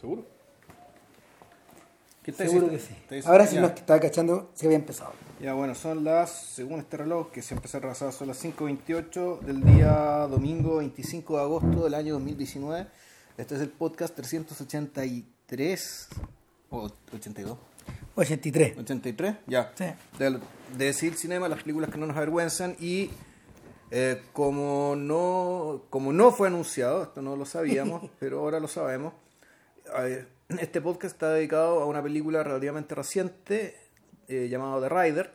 ¿Seguro? ¿Qué Seguro que sí. Ahora sí nos estaba cachando, se había empezado. Ya, bueno, son las, según este reloj, que se empezó a retrasar, son las 5.28 del día domingo 25 de agosto del año 2019. Este es el podcast 383 o 82. 83. 83, ya. Sí. De, de decir cinema, las películas que no nos avergüenzan y eh, como, no, como no fue anunciado, esto no lo sabíamos, pero ahora lo sabemos, este podcast está dedicado a una película relativamente reciente eh, llamada The Rider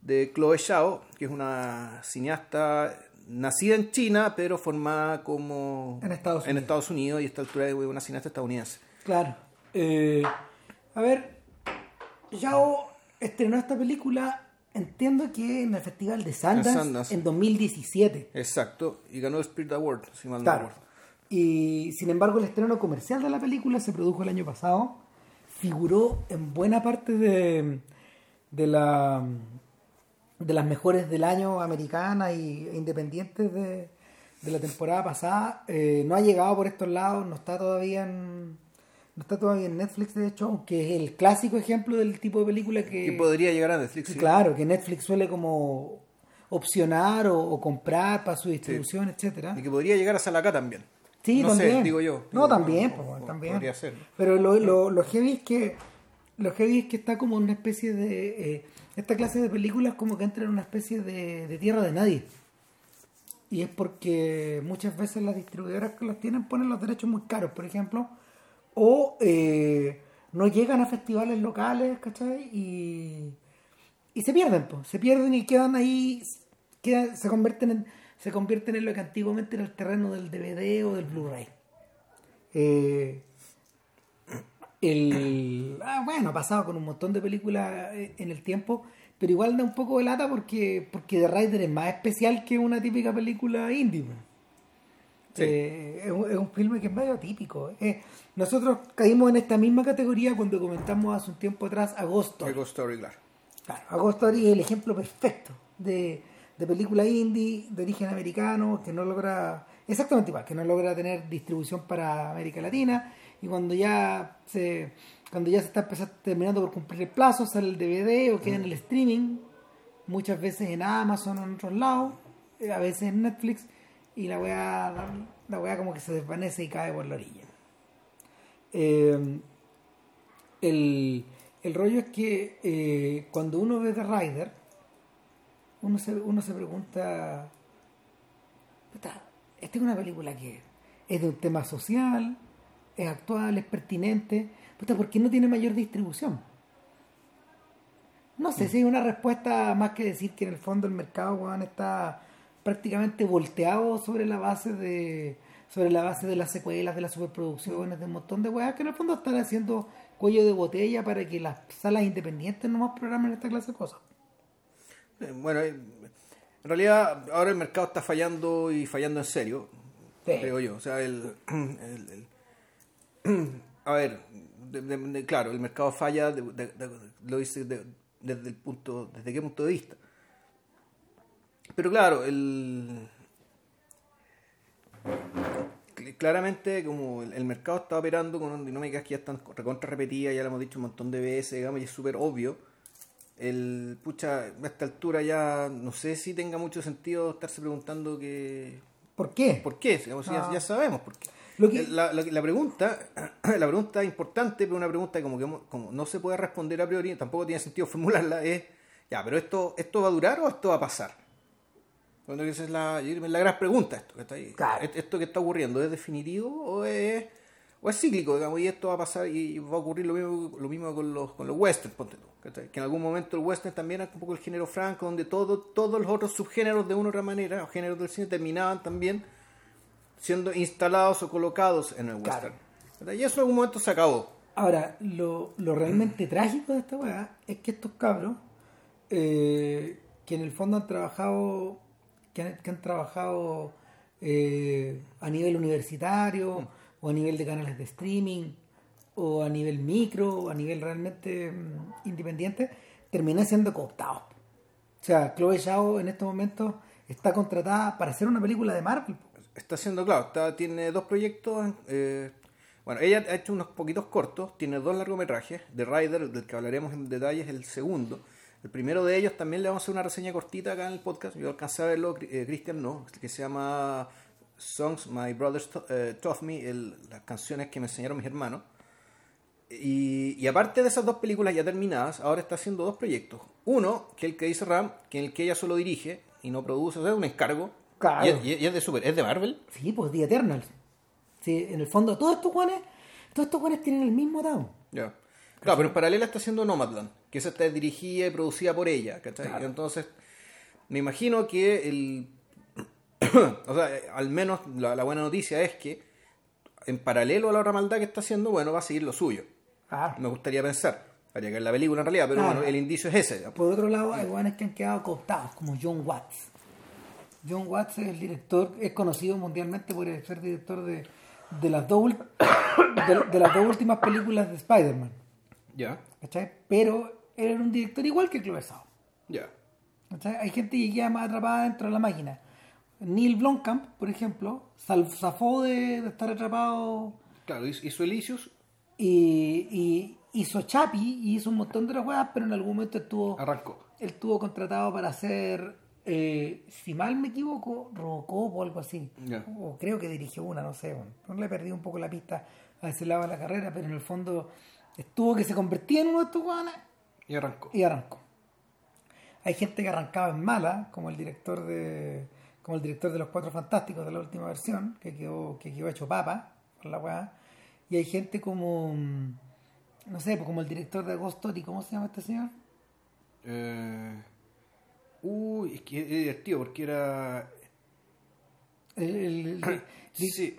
de Chloe Zhao, que es una cineasta nacida en China, pero formada como en Estados Unidos, en Estados Unidos y a esta altura es una cineasta estadounidense. Claro. Eh, a ver, Zhao estrenó esta película Entiendo que en el Festival de Sundance, en 2017. Exacto, y ganó el Spirit Award, si mal no claro. Y sin embargo, el estreno comercial de la película se produjo el año pasado. Figuró en buena parte de, de, la, de las mejores del año americanas e independientes de, de la temporada pasada. Eh, no ha llegado por estos lados, no está todavía en no está todavía en Netflix, de hecho, aunque es el clásico ejemplo del tipo de película que... Que podría llegar a Netflix. Claro, que Netflix suele como opcionar o, comprar para su distribución, etcétera Y que podría llegar a salir acá también. Sí, también. digo yo. no, también, pues, también. Podría ser. Pero lo, lo, lo, heavy es que lo heavy es que está como una especie de... Eh, esta clase de películas como que entra en una especie de, de tierra de nadie. Y es porque muchas veces las distribuidoras que los tienen ponen los derechos muy caros. Por ejemplo, o eh, no llegan a festivales locales, ¿cachai? Y, y se pierden, pues, se pierden y quedan ahí, quedan, se convierten en se convierten en lo que antiguamente era el terreno del DVD o del Blu-ray. Eh, el, ah, bueno, ha pasado con un montón de películas eh, en el tiempo, pero igual da un poco de lata porque, porque The Rider es más especial que una típica película indie. Eh, es, un, filme que es medio típico. Eh. nosotros caímos en esta misma categoría cuando comentamos hace un tiempo atrás Agosto. Story, claro. Claro, Agosto es el ejemplo perfecto de, de película indie de origen americano que no logra, exactamente igual, que no logra tener distribución para América Latina y cuando ya se cuando ya se está terminando por cumplir el plazo sale el DVD o queda en el streaming muchas veces en Amazon o en otros lados eh, a veces en Netflix y la weá, la, como que se desvanece y cae por la orilla. Eh, el, el, rollo es que eh, cuando uno ve The Rider, uno se, uno se pregunta, esta es una película que es de un tema social, es actual, es pertinente, ¿por qué no tiene mayor distribución? No sé si hay una respuesta más que decir que en el fondo el mercado está prácticamente volteado sobre la base de sobre la base de las secuelas, de las superproducciones, de un montón de weas que en el fondo están haciendo cuello de botella para que las salas independientes no más programen esta clase de cosas. Bueno, eh, en realidad ahora el mercado está fallando y fallando en serio, creo yo. O sea, el, a ver, claro, el mercado falla, lo dice desde el punto, desde qué punto de vista pero claro, el claramente como el, mercado está operando con dinámicas que ya están recontra repetidas, ya lo hemos dicho un montón de veces, digamos, y es súper obvio. El pucha, a esta altura ya no sé si tenga mucho sentido estarse preguntando que ¿Por qué? ¿Por qué? ya, ya, sabemos por qué. La, la, pregunta, la pregunta importante, pero una pregunta que como que como no se puede responder a priori, tampoco tiene sentido formularla, es, ya, pero esto, ¿esto va a durar o esto va a pasar? Cuando esa es la, la gran pregunta esto que está ahí. Esto que está ocurriendo, ¿es definitivo o es, o es cíclico? Digamos, y esto va a pasar y va a ocurrir lo mismo, lo mismo con los, con los westerns, ponte tú. Que en algún momento el western también es un poco el género franco, donde todo, todos los otros subgéneros de una u otra manera, o géneros del cine, terminaban también siendo instalados o colocados en el western. Y eso en algún momento se acabó. Ahora, lo, lo realmente trágico de esta weá es que estos cabros, eh, que en el fondo han trabajado que han, trabajado eh, a nivel universitario mm. O a nivel de canales de streaming o a nivel micro o a nivel realmente mm, independiente, terminan siendo cooptados. O sea, Chloe Zhao en estos momentos está contratada para hacer una película de Marvel. Está haciendo, claro, está, tiene dos proyectos. Eh, Bueno, ella ha hecho unos poquitos cortos, tiene dos largometrajes. The Rider, del que hablaremos en detalle, es el segundo. El primero de ellos también le vamos a hacer una reseña cortita acá en el podcast. Yo alcancé a verlo, eh, Cristian no, que se llama Songs My Brothers eh, Taught Me, las canciones que me enseñaron mis hermanos. Y, aparte de esas dos películas ya terminadas, ahora está haciendo dos proyectos. Uno, que es el que dice Ram, que en el que ella solo dirige y no produce, o sea, es un encargo. Claro. Y, es de super, es de Marvel. Sí, pues The Eternals. Sí, en el fondo, todos estos guanes, todos estos guanes tienen el mismo atado. Ya. Claro, pero en paralela está haciendo Nomadland que esa está dirigida y producida por ella, ¿cachai? Entonces, me imagino que el... o sea, al menos la, buena noticia es que en paralelo a la otra maldad que está haciendo, bueno, va a seguir lo suyo. Me gustaría pensar. Habría que la película en realidad, pero bueno, el indicio es ese. Por otro lado, hay guanes que han quedado cooptados, como John Watts. John Watts es el director, es conocido mundialmente por ser director de, de, las, dos, de, las dos últimas películas de Spider-Man. Ya. ¿Cachai? Pero era un director igual que Chloe Ya. Hay gente que queda más atrapada dentro de la máquina. Neil Blomkamp, por ejemplo, zafó de, estar atrapado. Claro, hizo Elysius. Y, y hizo Chapi y hizo un montón de otras pero en algún momento estuvo. Arrancó. Él estuvo contratado para hacer, eh, si mal me equivoco, Robocop o algo así. O creo que dirigió una, no sé. no le perdí un poco la pista a ese lado de la carrera, pero en el fondo estuvo que se convertía en uno de estos guanes y arrancó. Y arrancó. Hay gente que arrancaba en mala, como el director de como el director de los Cuatro Fantásticos de la última versión, que quedó, que quedó hecho papa por la weá. Y hay gente como, mm, no sé, pues como el director de Agosto, ¿y cómo se llama este señor? Eh, uy, es que es divertido porque era... El, el,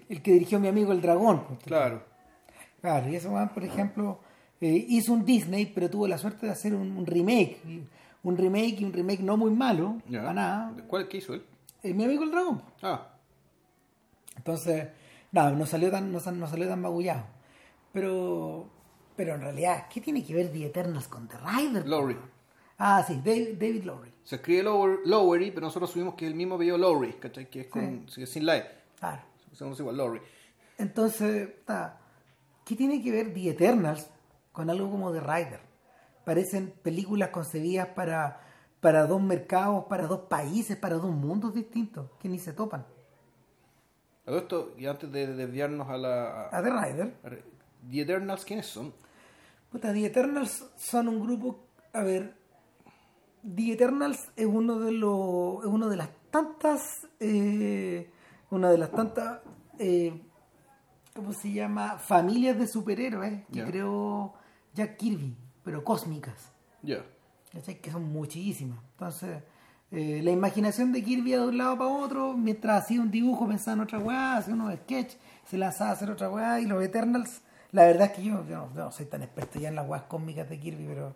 el, que dirigió mi amigo el dragón. Pues, claro. Claro, y ese weón, por ejemplo, eh, hizo un Disney, pero tuvo la suerte de hacer un, remake. Un remake y un remake no muy malo, para nada. ¿Cuál que hizo él? Eh, mi amigo el dragón. Ah. Entonces, nada, no, salió tan, no, salió tan magullado. Pero, pero en realidad, ¿qué tiene que ver The Eternals con The Rider? Lowry. Ah, sí, David, David Lowry. Se escribe Lowery, pero nosotros subimos que el mismo vio Lowry, ¿cachai? Que es con, sin la E. Claro. Somos igual, Lowry. Entonces, ¿qué tiene que ver The Eternals con algo como The Rider. Parecen películas concebidas para, para dos mercados, para dos países, para dos mundos distintos, que ni se topan. esto, y antes de desviarnos a la... A, The Rider. ¿The Eternals quiénes son? Puta, The Eternals son un grupo... A ver, The Eternals es uno de los... Es uno de las tantas... Eh, una de las tantas... Eh, ¿Cómo se llama? Familias de superhéroes que creo Jack Kirby, pero cósmicas. Ya. Que son muchísimas. Entonces, eh, la imaginación de Kirby de un lado para otro, mientras hacía un dibujo pensaba en otra weá, hacía unos sketches, se lanzaba a hacer otra weá, y los Eternals, la verdad es que yo, no, soy tan experto ya en las weas cósmicas de Kirby, pero,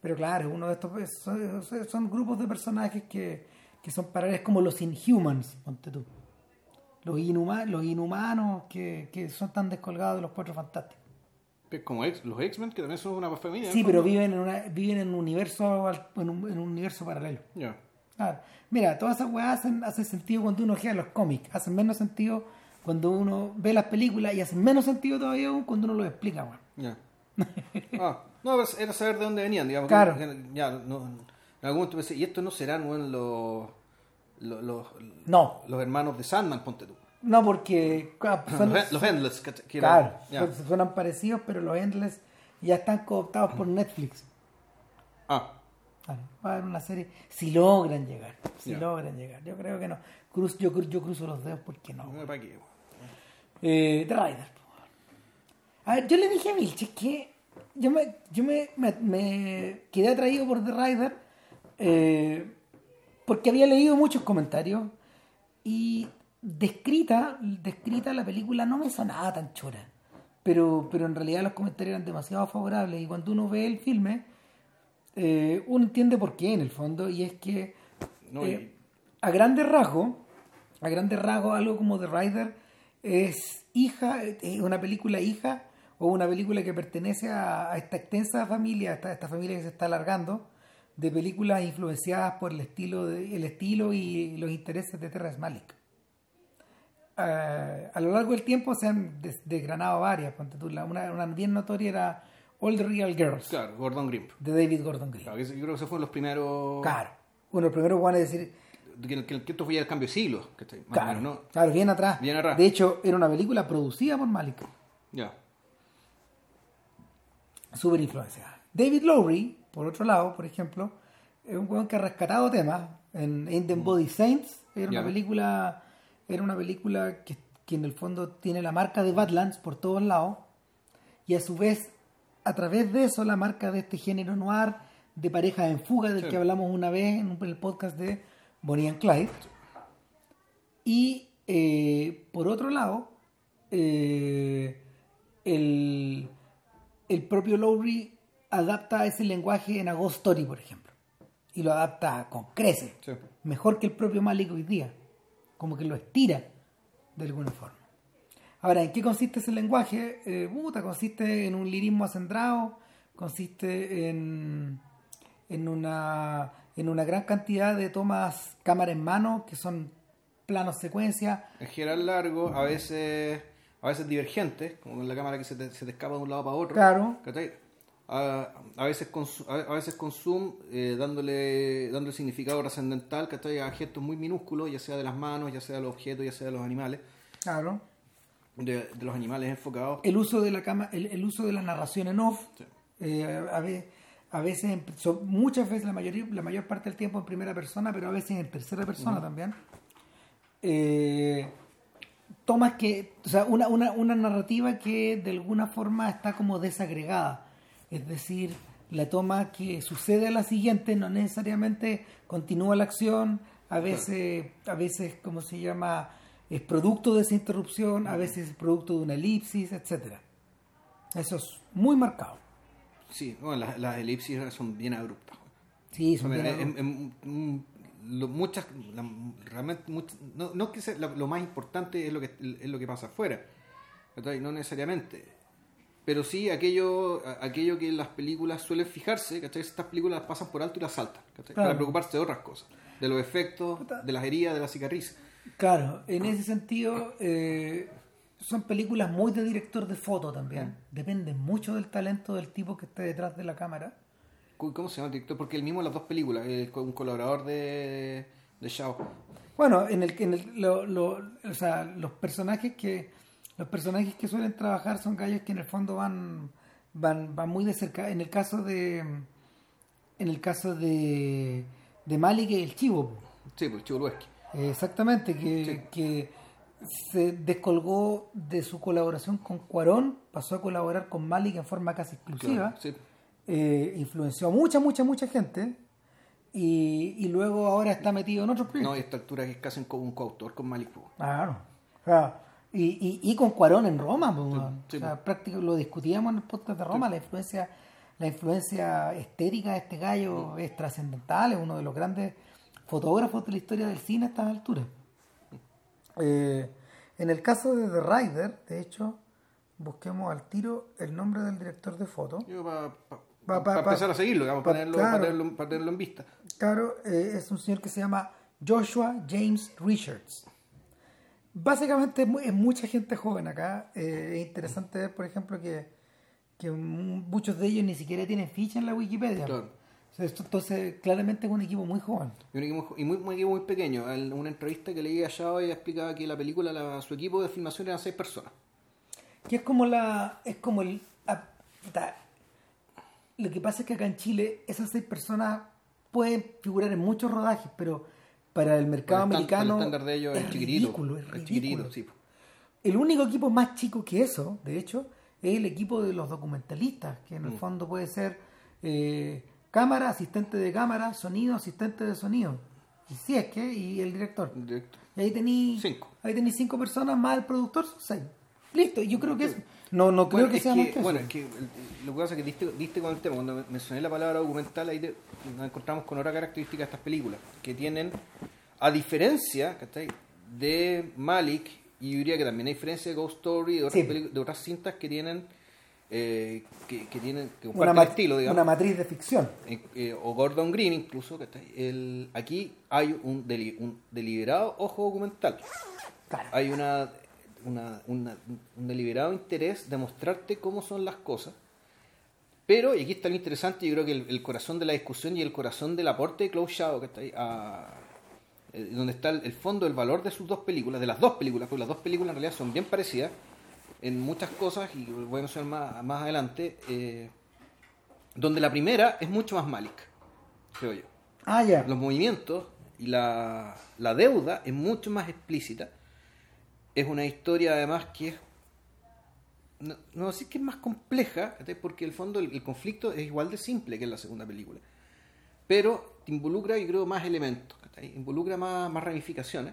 pero claro, uno de estos pues, son, grupos de personajes que, que son paralelos como los Inhumans, ponte tú. Los, los inhumanos que, que son tan descolgados de los cuatro fantásticos como los X-Men, que también son una familia. Sí, pero viven en, una, viven en un universo en un, universo paralelo. Ya. Mira, todas esas weas hacen, hacen sentido cuando uno lea los cómics, hacen menos sentido cuando uno ve las películas y hacen menos sentido todavía cuando uno lo explica, weón. Ya. ah, no, pues, era saber de dónde venían, digamos. Claro. ya, no, en algún momento pensé, y estos no serán, los, los, los, no. los hermanos de Sandman, ponte tú. No, porque. los, Endless, claro, suenan parecidos, pero los Endless ya están cooptados por Netflix. Ah. va a haber una serie. Si logran llegar. Si logran llegar. Yo creo que no. Cruz, yo, yo cruzo los dedos porque no. ¿Para qué? Eh, The Rider. A ver, yo le dije a Vilches que yo me, yo me, me, quedé atraído por The Rider eh, porque había leído muchos comentarios y descrita, descrita la película no me sonaba tan chora. Pero, pero en realidad los comentarios eran demasiado favorables y cuando uno ve el filme, eh, uno entiende por qué en el fondo, y es que eh, a grandes rasgos, a grandes rasgos, algo como The Rider es hija, es una película hija o una película que pertenece a, esta extensa familia, a esta, esta, familia que se está alargando, de películas influenciadas por el estilo, de, el estilo y los intereses de Terrence Malick eh, a lo largo del tiempo se han desgranado varias. una, una bien notoria era All the Real Girls. Claro, Gordon Green. De David Gordon Green. Claro, yo creo que esos fueron los primeros. Claro. Bueno, los primeros van a decir. Que, que, esto fue ya el cambio de siglo. Que claro, ¿no? claro, bien atrás. Bien atrás. De hecho, era una película producida por Malik. Ya. Súper influenciada. David Lowry, por otro lado, por ejemplo, es un weón que ha rescatado temas. En In the Body Saints era una película. Era una película que, que en el fondo tiene la marca de Badlands por todos lados. Y a su vez a través de eso la marca de este género noir de pareja en fuga del que hablamos una vez en el podcast de Bonnie and Clyde. Y eh, por otro lado, eh, el, el, propio Lowry adapta ese lenguaje en A Ghost Story, por ejemplo. Y lo adapta con crece. Mejor que el propio Malik hoy día. Como que lo estira de alguna forma. Ahora, ¿en qué consiste ese lenguaje? Eh, puta, consiste en un lirismo acendrado, consiste en, en, una, en una gran cantidad de tomas cámara en mano, que son planos secuencia. En general largo, a veces a veces divergentes, como en la cámara que se te, se te escapa de un lado para otro. Claro. A, a, veces con, a, veces con zoom, eh, dándole, dándole significado trascendental a gestos muy minúsculos, ya sea de las manos, ya sea de los objetos, ya sea de los animales. Claro de, los animales enfocados. El uso de la cama, el, uso de la narración en off, eh, a, veces, muchas veces, la, mayoría, la mayor parte del tiempo en primera persona, pero a veces en tercera persona también. Eh, tomas que, o sea, una, una, una narrativa que de alguna forma está como desagregada. Es decir, la toma que sucede a la siguiente no necesariamente continúa la acción, a veces, a veces, ¿cómo se llama? es producto de esa interrupción, a veces es producto de una elipsis, etcétera. Eso es muy marcado. Sí, bueno, las, elipsis son bien abruptas. Sí, son bien abruptas. muchas, realmente, no, no que sea, lo, más importante es lo que es lo que pasa afuera, no necesariamente, pero sí aquello, aquello que las películas suelen fijarse, ¿cachai? Estas películas las pasan por alto y las saltan, para preocuparse de otras cosas, de los efectos, de las heridas, de la cicatriz. Claro, en ese sentido eh, son películas muy de director de foto también. Mm. Depende mucho del talento del tipo que esté detrás de la cámara. ¿Cómo se llama el director? Porque el mismo en las dos películas, un colaborador de, de Shao. Bueno, en el, en el lo, lo, o sea, los personajes que los personajes que suelen trabajar son gallos que en el fondo van van, van muy de cerca. En el caso de en el caso de de Malik el Chivo. Sí, pues el Chivo Luesky. Exactamente, que, se descolgó de su colaboración con Cuarón, pasó a colaborar con Malik en forma casi exclusiva, eh, influenció a mucha, mucha, mucha gente y, luego ahora está metido en otros proyectos. No, y a esta altura es casi un coautor con Malik. Claro, y, y, con Cuarón en Roma, prácticamente lo discutíamos en el podcast de Roma, la influencia la influencia estética de este gallo es trascendental, es uno de los grandes fotógrafos de la historia del cine a estas alturas. Eh, en el caso de The Rider, de hecho, busquemos al tiro el nombre del director de foto. Para empezar a seguirlo, para, tenerlo, en vista. Claro, eh, es un señor que se llama Joshua James Richards. Básicamente es mucha gente joven acá. Eh, es interesante ver, por ejemplo, que, que, muchos de ellos ni siquiera tienen ficha en la Wikipedia. Claro. Entonces, claramente es un equipo muy joven. Y un equipo, y muy, muy, equipo muy pequeño. En una entrevista que leí allá hoy explicaba que la película, su equipo de filmación eran seis personas. Que es como la. Es como el. lo que pasa es que acá en Chile esas seis personas pueden figurar en muchos rodajes, pero para el mercado americano. El estándar de ellos es, ridículo, es ridículo. El único equipo más chico que eso, de hecho, es el equipo de los documentalistas, que en el mm. fondo puede ser. Eh, cámara, asistente de cámara, sonido, asistente de sonido. Y si es que, y el director. Y ahí tenéis cinco. Ahí tenéis cinco personas más el productor, son seis. Listo, yo creo que es. No, no creo que sea más que Bueno, es que lo que pasa es que diste, diste, con el tema. Cuando mencioné la palabra documental, ahí nos encontramos con otra característica de estas películas, que tienen, a diferencia de Malik, y yo diría que también hay diferencia de Ghost Story, de otras, de otras cintas que tienen eh, que, tienen que una, estilo, digamos. una matriz de ficción. Eh, eh, o Gordon Green incluso, que el, aquí hay un, un deliberado ojo documental. Hay una, un deliberado interés de mostrarte cómo son las cosas. Pero, y aquí está lo interesante, yo creo que el, corazón de la discusión y el corazón del aporte de Klaus Shadow, que está ahí, eh, donde está el, fondo, el valor de sus dos películas, de las dos películas, porque las dos películas en realidad son bien parecidas en muchas cosas, y voy a mencionar más, más adelante, eh, donde la primera es mucho más málica, creo yo. Ah, ya. Los movimientos y la, la deuda es mucho más explícita. Es una historia además que es no, no que es más compleja, porque en el fondo el, conflicto es igual de simple que en la segunda película. Pero te involucra, yo creo, más elementos, involucra más, más ramificaciones.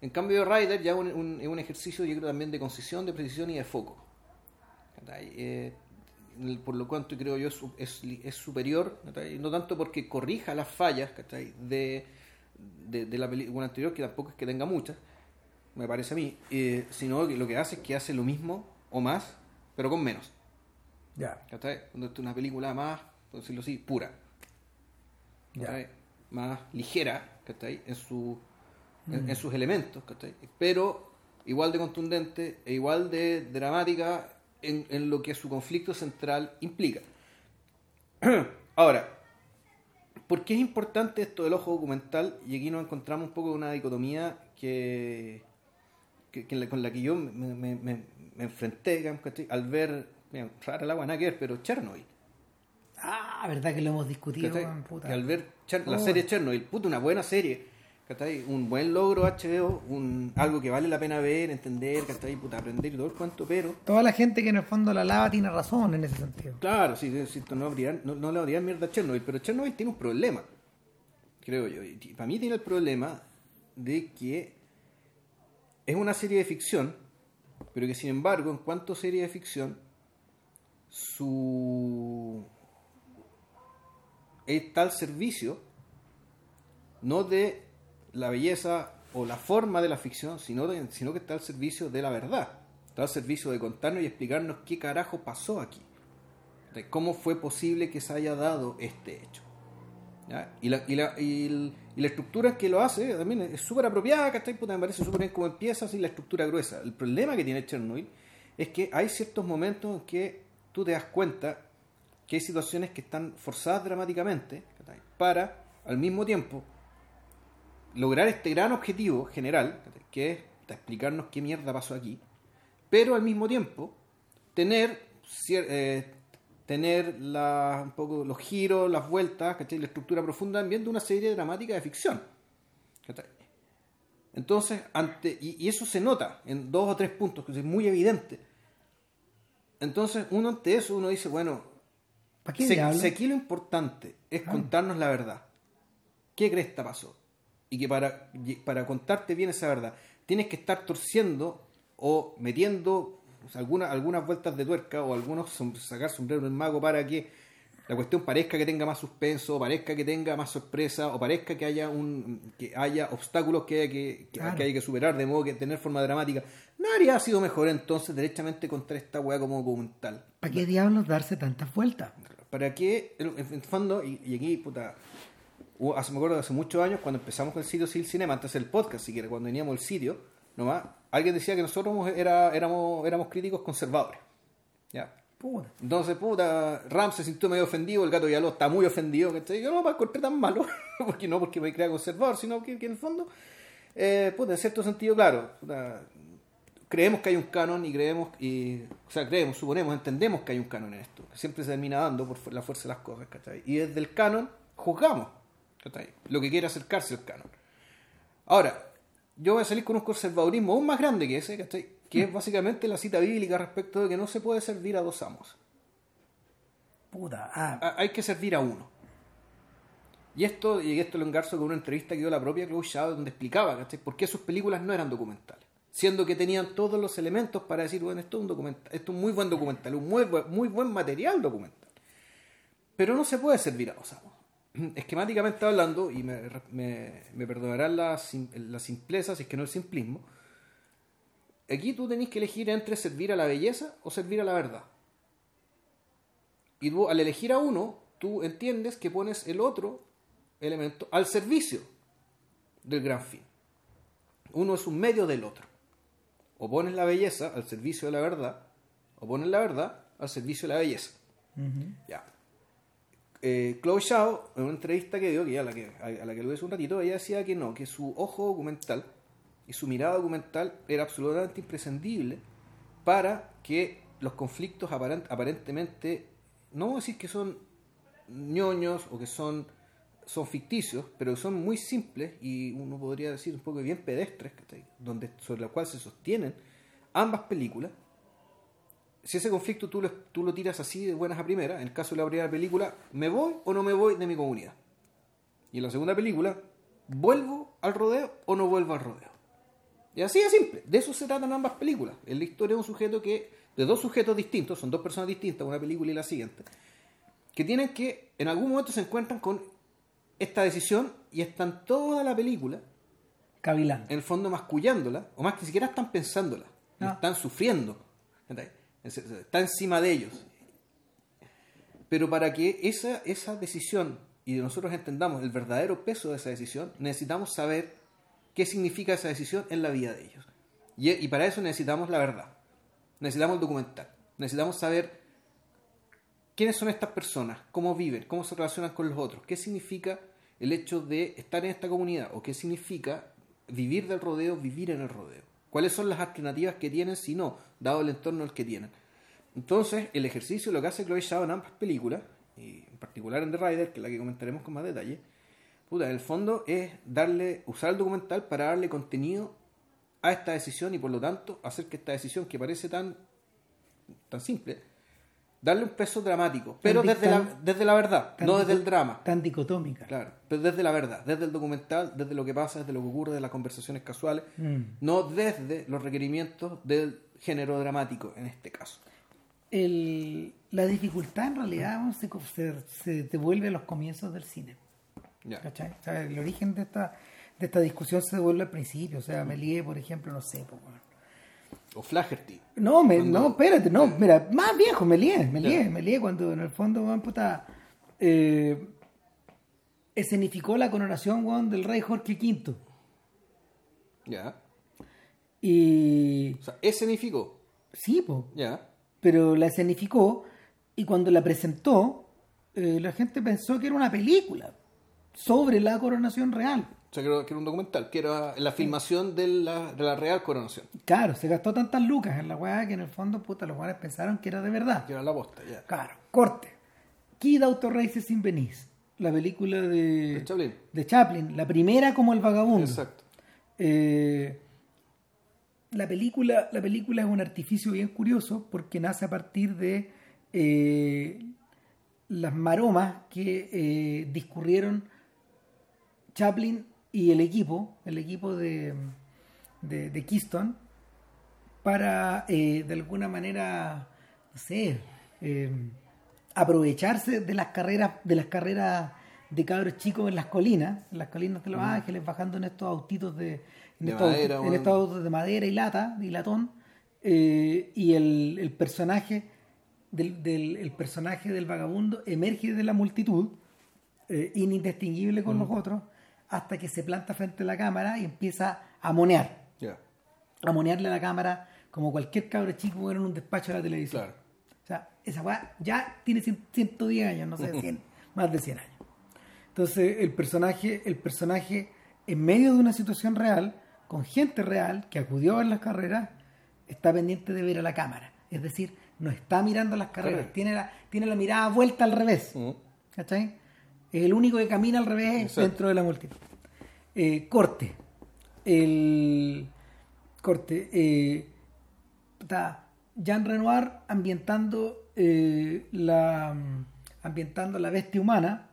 En cambio, Rider ya es un, un, ejercicio, yo creo, también de concisión, de precisión y de foco. Eh, por lo cuanto creo yo es, es, superior, no tanto porque corrija las fallas de, de, la película anterior, que tampoco es que tenga muchas, me parece a mí, eh, sino que lo que hace es que hace lo mismo o más, pero con menos. Ya. Cuando es una película más, por decirlo así, pura. Más ligera, En, su, en, mm. sus elementos, Pero igual de contundente e igual de dramática en, en lo que su conflicto central implica. Ahora, ¿por qué es importante esto del ojo documental? Y aquí nos encontramos un poco de una dicotomía que, con la que yo me, me enfrenté al ver, mira, rara el agua, nada que ver, pero Chernobyl. Ah, verdad que lo hemos discutido, puta. al ver la serie Chernobyl, puta, una buena serie, un buen logro HBO, un, algo que vale la pena ver, entender, puta, aprender y todo el cuento, pero... Toda la gente que en el fondo la lava tiene razón en ese sentido. Claro, sí, sí no, no, no, le habría mierda a Chernobyl, pero Chernobyl tiene un problema, creo yo. Y para mí tiene el problema de que es una serie de ficción pero que sin embargo, en cuanto a serie de ficción, su está al servicio no de la belleza o la forma de la ficción, sino, sino que está al servicio de la verdad. Está al servicio de contarnos y explicarnos qué carajo pasó aquí. De cómo fue posible que se haya dado este hecho. Y, la, y, la, la estructura que lo hace también es súper apropiada, ¿cachai? Puta, me parece súper bien cómo empieza así la estructura gruesa. El problema que tiene Chernobyl es que hay ciertos momentos en que tú te das cuenta que hay situaciones que están forzadas dramáticamente para, al mismo tiempo, lograr este gran objetivo general, que es explicarnos qué mierda pasó aquí, pero al mismo tiempo tener eh, tener la, un poco los giros, las vueltas, ¿cachai? la estructura profunda también de una serie dramática de ficción. Entonces, ante, y, eso se nota en dos o tres puntos, que es muy evidente. Entonces, uno ante eso, uno dice, bueno, si, aquí lo importante es ah. contarnos la verdad, ¿qué crees que pasó? Y que para, para contarte bien esa verdad, tienes que estar torciendo o metiendo algunas, algunas vueltas de tuerca o algunos sacar sombrero del mago para que la cuestión parezca que tenga más suspenso, parezca que tenga más sorpresa, o parezca que haya un que haya obstáculos que hay que, que, hay que superar de modo que tener forma dramática. No habría sido mejor entonces derechamente contar esta weá como documental. ¿Para qué diablos darse tantas vueltas? Para que, en el fondo, y, aquí, puta, hace, me acuerdo hace muchos años cuando empezamos con el sitio Sil Cinema, antes del podcast, si quiere, cuando veníamos al sitio, nomás, alguien decía que nosotros era, éramos, éramos críticos conservadores. ¿Ya? Puta. Entonces, puta, Ram se sintió medio ofendido, el gato ya lo está muy ofendido. Que yo no me encontré tan malo, porque no porque me crea conservador, sino que, en el fondo, eh, puta, en cierto sentido, claro, creemos que hay un canon y creemos, y, o sea, creemos, suponemos, entendemos que hay un canon en esto, que siempre se termina dando por la fuerza de las cosas, ¿cachai? Y desde el canon juzgamos, ¿cachai? Lo que quiere acercarse al canon. Ahora, yo voy a salir con un conservadurismo aún más grande que ese, Que es básicamente la cita bíblica respecto de que no se puede servir a dos amos. Puta. Ah. Hay que servir a uno. Y esto, y esto lo engarzo con una entrevista que dio la propia Chloe Shaw donde explicaba, ¿cachai? Por qué sus películas no eran documentales. Siendo que tenían todos los elementos para decir, bueno, esto es un documental, esto es un muy buen documental, un muy, muy buen material documental. Pero no se puede servir a dos amos esquemáticamente hablando, y me, me, perdonarán las, la simpleza, si es que no el simplismo, aquí tú tenés que elegir entre servir a la belleza o servir a la verdad. Y tú al elegir a uno, tú entiendes que pones el otro elemento al servicio del gran fin. Uno es un medio del otro. O pones la belleza al servicio de la verdad, o pones la verdad al servicio de la belleza. Ya. Eh, Chloe Shao, en una entrevista que dio, que a la que, a la que lo hice un ratito, ella decía que no, que su ojo documental y su mirada documental era absolutamente imprescindible para que los conflictos aparentemente, no vamos a decir que son ñoños o que son, son ficticios, pero son muy simples y uno podría decir un poco bien pedestres, donde, sobre la cual se sostienen ambas películas. Si ese conflicto tú lo, tú lo tiras así de buenas a primeras, en el caso de la primera película, ¿me voy o no me voy de mi comunidad? Y en la segunda película, ¿vuelvo al rodeo o no vuelvo al rodeo? Y así de simple. De eso se tratan ambas películas. En la historia de un sujeto que, de dos sujetos distintos, son dos personas distintas, una película y la siguiente, que tienen que, en algún momento se encuentran con esta decisión y están toda la película cavilando. En el fondo mascullándola, o más que siquiera están pensándola, están sufriendo. Está encima de ellos. Pero para que esa, esa decisión y nosotros entendamos el verdadero peso de esa decisión, necesitamos saber qué significa esa decisión en la vida de ellos. Y, para eso necesitamos la verdad, necesitamos el documental, necesitamos saber quiénes son estas personas, cómo viven, cómo se relacionan con los otros, qué significa el hecho de estar en esta comunidad o qué significa vivir del rodeo, vivir en el rodeo. ¿Cuáles son las alternativas que tienen si no, dado el entorno el que tienen? Entonces, el ejercicio, lo que hace Chloe Zhao en ambas películas, y en particular en The Rider, que es la que comentaremos con más detalle, puta, en el fondo es darle, usar el documental para darle contenido a esta decisión y por lo tanto hacer que esta decisión que parece tan, tan simple, darle un peso dramático, pero desde, la, desde la verdad, no desde el drama. Tan dicotómica. Claro, pero desde la verdad, desde el documental, desde lo que pasa, desde lo que ocurre, de las conversaciones casuales, mm. no desde los requerimientos del género dramático en este caso. El, la dificultad en realidad se, se, se devuelve a los comienzos del cine el origen de esta, de esta discusión se devuelve al principio. O sea, Melie, por ejemplo, no sé. O Flaherty. No, no, espérate, no, mira, más viejo, Melie, Melie, Melie, cuando en el fondo, puta, eh, escenificó la coronación del rey Jorge V. Ya. Y. O sea, escenificó. Sí, pues. Ya. Pero la escenificó y cuando la presentó, eh, la gente pensó que era una película sobre la coronación real. Sea, que era un documental, que era la filmación de la, de la real coronación. Claro, se gastó tantas lucas en la weá que en el fondo, puta, los weones pensaron que era de verdad. Que era la bosta, ya. Claro, corte. Kid Auto Races in Venice, la película de, de, Chaplin. de Chaplin, la primera como el vagabundo. Exacto. Eh, la, película, la película es un artificio bien curioso porque nace a partir de eh, las maromas que eh, discurrieron Chaplin y el equipo, el equipo de, de, Keystone, para eh, de alguna manera, no sé, eh, aprovecharse de las carreras, de las carreras de cabros chicos en las colinas, en las colinas de Los. Ángeles, bajando en estos autitos de, en, estos, madera, en estos autos de madera y lata, y latón, eh, y el, el personaje del, del, el personaje del vagabundo emerge de la multitud, inindistinguible con mm. los otros, hasta que se planta frente a la cámara y empieza a monear. A monearle a la cámara como cualquier cabro chico en un despacho de la televisión. O sea, esa weá ya tiene 110 años, no sé, 100, más de 100 años. Entonces, el personaje, el personaje, en medio de una situación real, con gente real que acudió a ver las carreras, está pendiente de ver a la cámara. Es decir, no está mirando las carreras, tiene la, tiene la mirada vuelta al revés. ¿Cachai? Es el único que camina al revés dentro de la multitud. Eh, corte. El corte. Eh, está Jean Renoir ambientando eh, la ambientando la bestia humana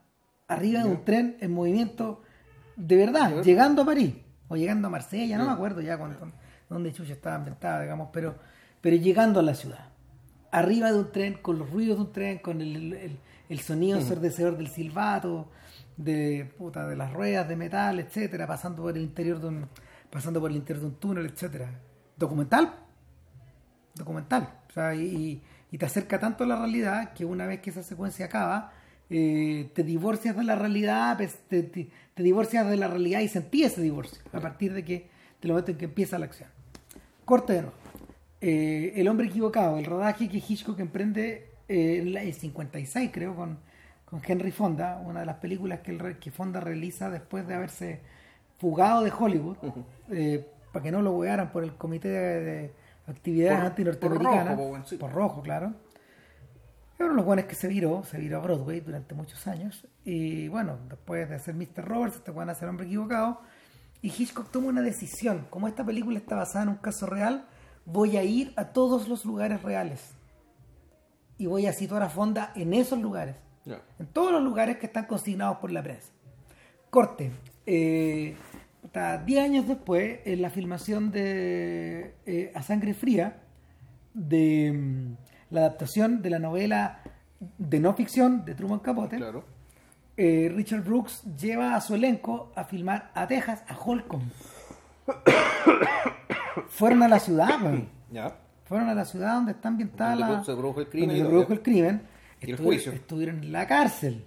arriba de un tren en movimiento de verdad, llegando a París o llegando a Marsella, no me acuerdo ya cuando, dónde Chucha estaba ambientada, digamos, pero, pero llegando a la ciudad. Arriba de un tren, con los ruidos de un tren, con el el sonido ensordecedor del silbato, de, puta, de las ruedas de metal, etcétera, pasando por el interior de un, pasando por el interior de un túnel, etcétera. Documental, documental. O sea, y, te acerca tanto a la realidad que una vez que esa secuencia acaba, eh, te divorcias de la realidad, pues, te, te, divorcias de la realidad y sentí ese divorcio a partir de que te lo momento en que empieza la acción. Corte de nuevo. Eh, el hombre equivocado, el rodaje que Hitchcock emprende en el 56, creo, con, con Henry Fonda, una de las películas que, el, que Fonda realiza después de haberse fugado de Hollywood, eh, para que no lo huearan por el Comité de, Actividades Anti-Norteamericanas, por, rojo, por rojo, claro. Era uno de los buenos que se viró, se viró a Broadway durante muchos años. Y bueno, después de hacer Mr. Roberts, este van a ser hombre equivocado. Y Hitchcock toma una decisión. Como esta película está basada en un caso real, voy a ir a todos los lugares reales. Y voy a situar a Fonda en esos lugares. En todos los lugares que están consignados por la prensa. Corte. Eh, hasta 10 años después, en la filmación de eh, A Sangre Fría, de mm, la adaptación de la novela de no ficción de Truman Capote, eh, Richard Brooks lleva a su elenco a filmar a Texas, a Holcomb. Fueron a la ciudad, Fueron a la ciudad donde está ambientada la... Se produjo el crimen. Se produjo el crimen. Y el juicio. Estuvieron en la cárcel.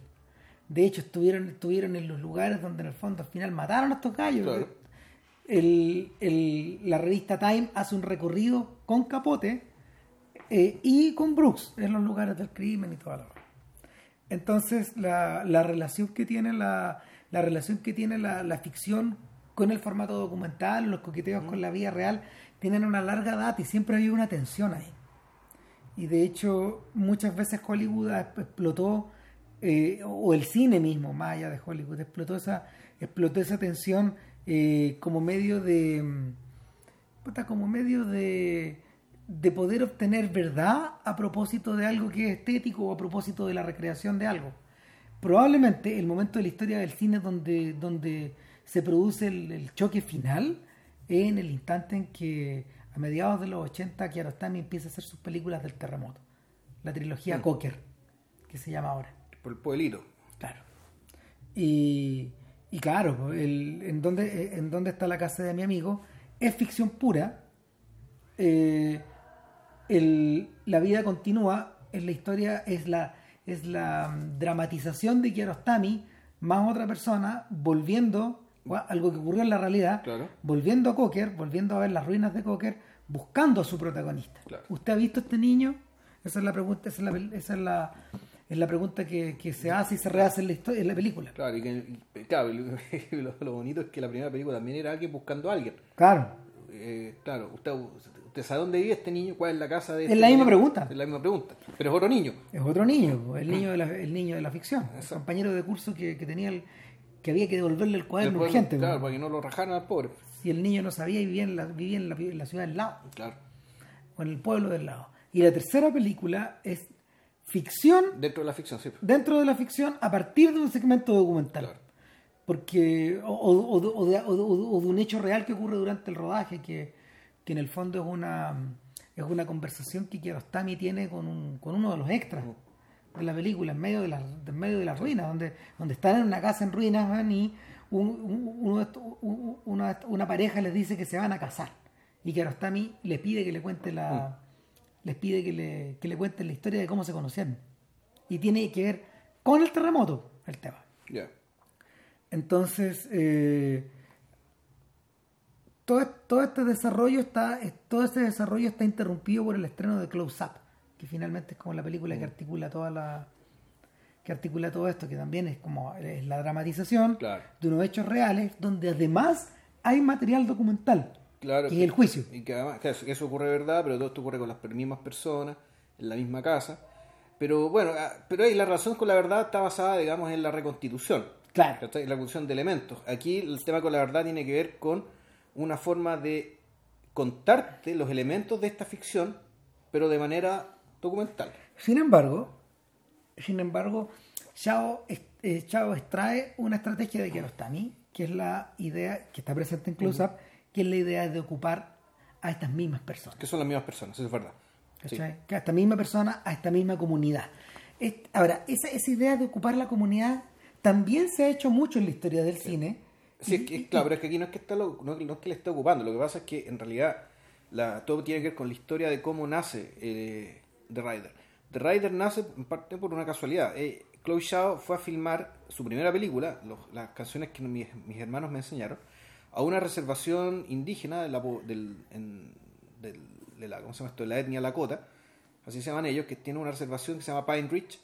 De hecho, estuvieron, estuvieron en los lugares donde en el fondo al final mataron a estos gallos. la revista Time hace un recorrido con Capote eh, y con Brooks en los lugares del crimen y toda la entonces la, la, relación que tiene la, la relación que tiene la, la, ficción con el formato documental los coqueteos con la vida real tienen una larga data y siempre hay una tensión ahí y de hecho muchas veces Hollywood explotó eh, o el cine mismo más allá de Hollywood explotó esa explotó esa tensión eh, como medio de mm, como medio de de poder obtener verdad a propósito de algo que es estético o a propósito de la recreación de algo. Probablemente el momento de la historia del cine donde, donde se produce el, choque final en el instante en que a mediados de los 80 Kiarostami empieza a hacer sus películas del terremoto, la trilogía mm. Cocker, que se llama ahora. Por el pueblito. Claro. Y, y claro, el, en, donde, en está la casa de mi amigo es ficción pura. Eh, el, la vida continúa, en la historia es la, es la mm, dramatización de Kiarostami más otra persona volviendo, algo que ocurrió en la realidad, volviendo a Cocker, volviendo a ver las ruinas de Cocker, buscando a su protagonista. ¿Usted ha visto a este niño? Esa es la pregunta, esa es la, esa es la, es la pregunta que, que, se hace y se rehace en la, historia, en la película. Claro, y que, claro lo, lo, bonito es que la primera película también era alguien buscando a alguien. Claro. Eh, claro, usted ¿Usted sabe dónde vive este niño? ¿Cuál es la casa de Es este la misma pregunta. Es la misma pregunta. Pero es otro niño. Es otro niño, el niño de la, el niño de la ficción. El compañero de curso que, que tenía el, que había que devolverle el cuaderno urgente. Claro, para que no lo rajaran al pobre. Si el niño no sabía y vivía en la, vivía en la, ciudad del lado. Claro. O en el pueblo del lado. Y la tercera película es ficción. Dentro de la ficción, sí. Dentro de la ficción a partir de un segmento documental. Claro. Porque, o, o, o, de, o, de, un hecho real que ocurre durante el rodaje, que, que en el fondo es una es una conversación que Kiarostami tiene con, un, con uno de los extras de la película, en medio de la, en medio de las ruinas, donde, donde están en una casa en ruinas y un, una, pareja les dice que se van a casar. Y Kiarostami le pide que le cuente la. Les pide que le, que le cuenten la historia de cómo se conocieron. Y tiene que ver con el terremoto el tema. Entonces, eh, todo, todo este desarrollo está todo este desarrollo está interrumpido por el estreno de Close Up que finalmente es como la película que mm. articula toda la que articula todo esto que también es como es la dramatización de unos hechos reales donde además hay material documental claro, que es el juicio. y que además que eso ocurre verdad pero todo esto ocurre con las mismas personas en la misma casa. Pero bueno ah, pero ahí la razón con la verdad está basada digamos en la reconstitución. Claro. En la función de elementos. Aquí el tema con la verdad tiene que ver con una forma de contarte los elementos de esta ficción, pero de manera documental. Sin embargo, sin embargo, Chao, eh, Chao extrae una estrategia de Kiarostami, que es la idea que está presente en Close Up, que es la idea de ocupar a estas mismas personas. Que son las mismas personas, eso es verdad. Que a esta misma persona, a esta misma comunidad. Ahora, esa, esa idea de ocupar la comunidad también se ha hecho mucho en la historia del cine Sí, claro, pero es que aquí no es que, está no, es que le esté ocupando, lo que pasa es que en realidad la, todo tiene que ver con la historia de cómo nace eh, The Rider. The Rider nace en parte por una casualidad. Eh, Chloe Shaw fue a filmar su primera película, las canciones que mis, hermanos me enseñaron, a una reservación indígena de la, del, de, la, ¿cómo se llama esto? de la etnia Lakota, así se llaman ellos, que tienen una reservación que se llama Pine Ridge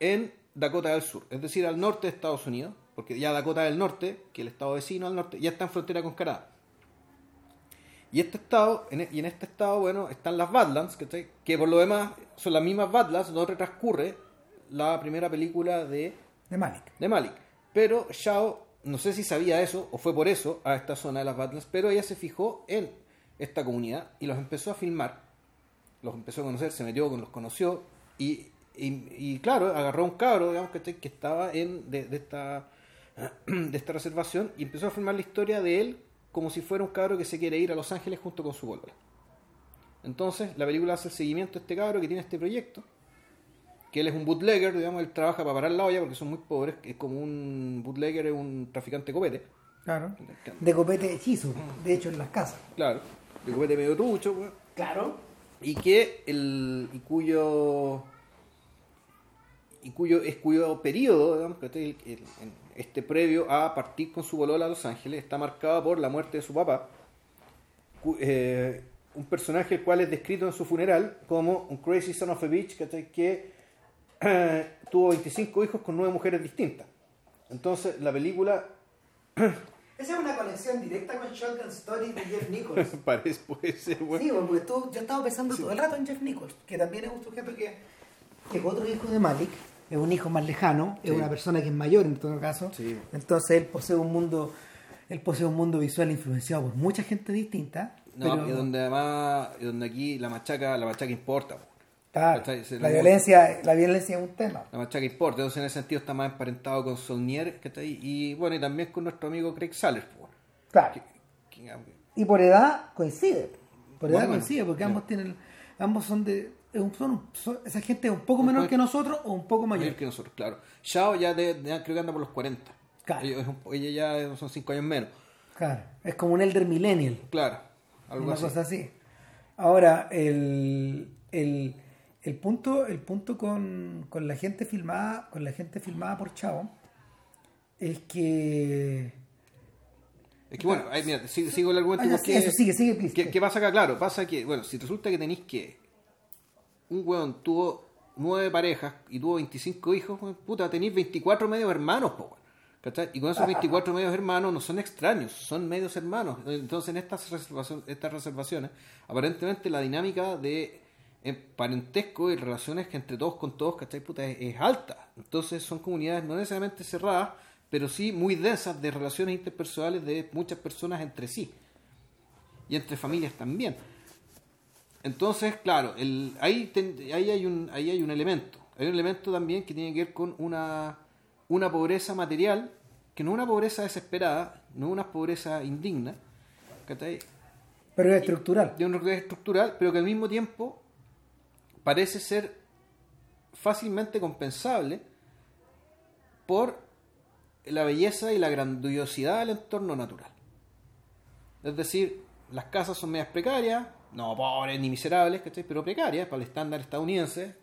en Dakota del Sur, es decir, al norte de Estados Unidos, porque ya Dakota del Norte, que es el estado vecino al norte, ya está en frontera con Canadá. Y este estado, en, e, y en este estado, bueno, están las Badlands, que, que por lo demás son las mismas Badlands donde transcurre la primera película de, de Malik. De Malik. Pero Shao, no sé si sabía eso o fue por eso a esta zona de las Badlands, pero ella se fijó en esta comunidad y los empezó a filmar. Los empezó a conocer, se metió, los conoció y, y, claro, agarró a un cabro, digamos, que, que estaba en de, de, esta, de esta reservación y empezó a filmar la historia de él como si fuera un cabro que se quiere ir a Los Ángeles junto con su bolola. Entonces, la película hace el seguimiento de este cabro que tiene este proyecto, que él es un bootlegger, digamos, él trabaja para parar la olla porque son muy pobres, es como un bootlegger, es un traficante de copete. Claro. De copete hechizo, de hecho, en las casas. Claro, de copete medio trucho, Claro. Y que el. y cuyo. y cuyo es cuyo periodo, digamos, que este previo a partir con su bolola a Los Ángeles está marcado por la muerte de su papá. Eh, un personaje el cual es descrito en su funeral como un crazy son of a bitch que eh, tuvo 25 hijos con nueve mujeres distintas. Entonces la película... Esa es una conexión directa con Shotgun Story de Jeff Nichols. Parece, puede ser, bueno. Sí, porque tú, yo estaba pensando todo el rato en Jeff Nichols, que también es un sujeto que, que otro hijo de Malik, es un hijo más lejano, es una persona que es mayor en todo caso. Entonces él posee un mundo, él posee un mundo visual influenciado por mucha gente distinta. No, y donde además, donde aquí la machaca, la machaca importa. Claro, la, violencia, la violencia es un tema. La machaca importa, entonces en ese sentido está más emparentado con Saunier, que está ahí, y bueno, y también con nuestro amigo Craig Sallers. Claro. y por edad coincide. Por edad coincide, porque ambos tienen, ambos son de, esa gente es un poco menor que nosotros o un poco mayor. que nosotros, claro. Shao ya de, creo que anda por los 40. Claro. Ella, ya son 5 años menos. Claro, es como un elder millennial. Claro, algo Una cosa así. Ahora, el, el, el punto, el punto con, con, la gente filmada, con la gente filmada por Chao, es que es que bueno, mira, sigo, el argumento. Ah, eso, sigue, sigue, ¿Qué, ¿Qué pasa acá? Claro, pasa que, bueno, si resulta que tenéis que un weón tuvo nueve parejas y tuvo 25 hijos, puta, tenéis 24 medios hermanos, po, Y con esos 24 medios hermanos no son extraños, son medios hermanos. Entonces, en estas, reservaciones, estas reservaciones, aparentemente la dinámica de parentesco y relaciones que entre todos con todos, ¿cachai? Puta, es, alta. Entonces, son comunidades no necesariamente cerradas, pero sí muy densas de relaciones interpersonales de muchas personas entre sí. Y entre familias también. Entonces, claro, el, ahí, ahí, hay un, ahí hay un elemento. Hay un elemento también que tiene que ver con una, una pobreza material, que no es una pobreza desesperada, no es una pobreza indigna, pero es estructural. De una estructural, pero que al mismo tiempo parece ser fácilmente compensable por la belleza y la grandiosidad del entorno natural. Es decir, las casas son medias precarias, no pobres ni miserables, pero precarias para el estándar estadounidense.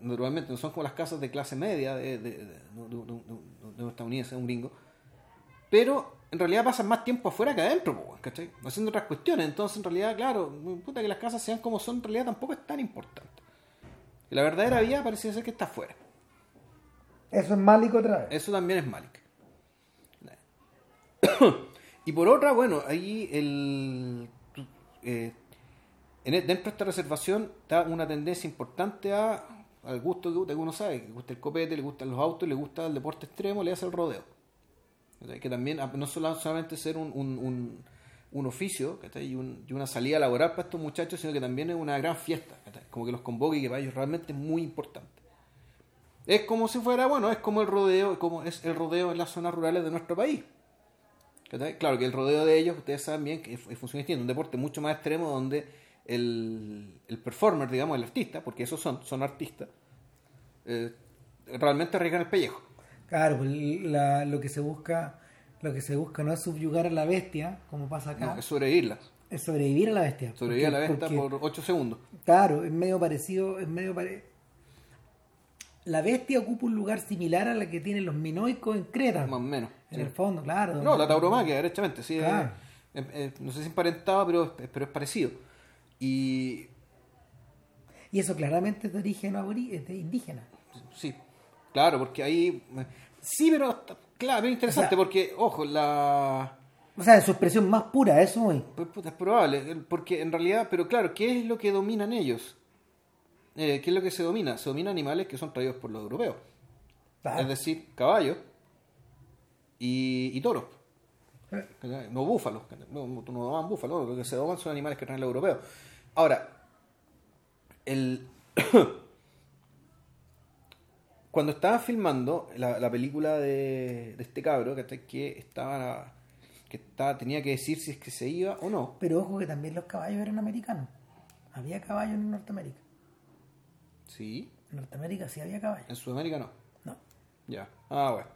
Normalmente no son como las casas de clase media de, de, de, de un estadounidense, un gringo. Pero en realidad pasan más tiempo afuera que adentro, ¿cachai? Haciendo otras cuestiones. Entonces, en realidad, claro, puta que las casas sean como son, en realidad tampoco es tan importante. Y la verdadera vida parece ser que está afuera. Eso es Malik otra vez. Eso también es Malik. y por otra, bueno, ahí el. Eh, e, dentro de esta reservación está una tendencia importante a, al gusto que uno sabe, que le gusta el copete, le gustan los autos, le gusta el deporte extremo, le hace el rodeo. que también, no solamente ser un, un, un, oficio y, una salida laboral para estos muchachos, sino que también es una gran fiesta, como que los convoque y que para ellos realmente es muy importante. Es como si fuera, bueno, es como el rodeo, como es el rodeo en las zonas rurales de nuestro país. Claro que el rodeo de ellos, ustedes saben bien que funciona distinto, un deporte mucho más extremo donde el, el performer, digamos, el artista, porque esos son, son artistas, eh, realmente arriesgan el pellejo. Claro, pues, la, lo que se busca lo que se busca no es subyugar a la bestia, como pasa acá. No, es sobrevivirla. Es sobrevivir a la bestia. Sobrevivir a la bestia por 8 segundos. Claro, es medio parecido, es medio La bestia ocupa un lugar similar a la que tienen los minoicos en Creta. Más o menos. En el fondo, claro. No, la tauromaquia, derechamente, sí. no sé si emparentaba, pero, pero es parecido. Y. Y eso claramente es de origen es de indígena. Sí, claro, porque ahí. Sí, pero. Claro, es interesante porque, ojo, la. O sea, de su expresión más pura, eso es. Pues, es probable, porque en realidad, pero claro, ¿qué es lo que dominan ellos? Eh, ¿Qué es lo que se domina? Se domina animales que son traídos por los europeos. Es decir, caballos y, toros. Eh. No búfalos. No, no, no búfalos, lo que se doman son animales que traen los europeos. Ahora, el. Cuando estaba filmando la, película de, este cabro, que estaba que estaba, tenía que decir si es que se iba o no. Pero ojo que también los caballos eran americanos. Había caballos en Norteamérica. Sí. En Norteamérica sí había caballos. En Sudamérica no. No. Ya. Ah, bueno.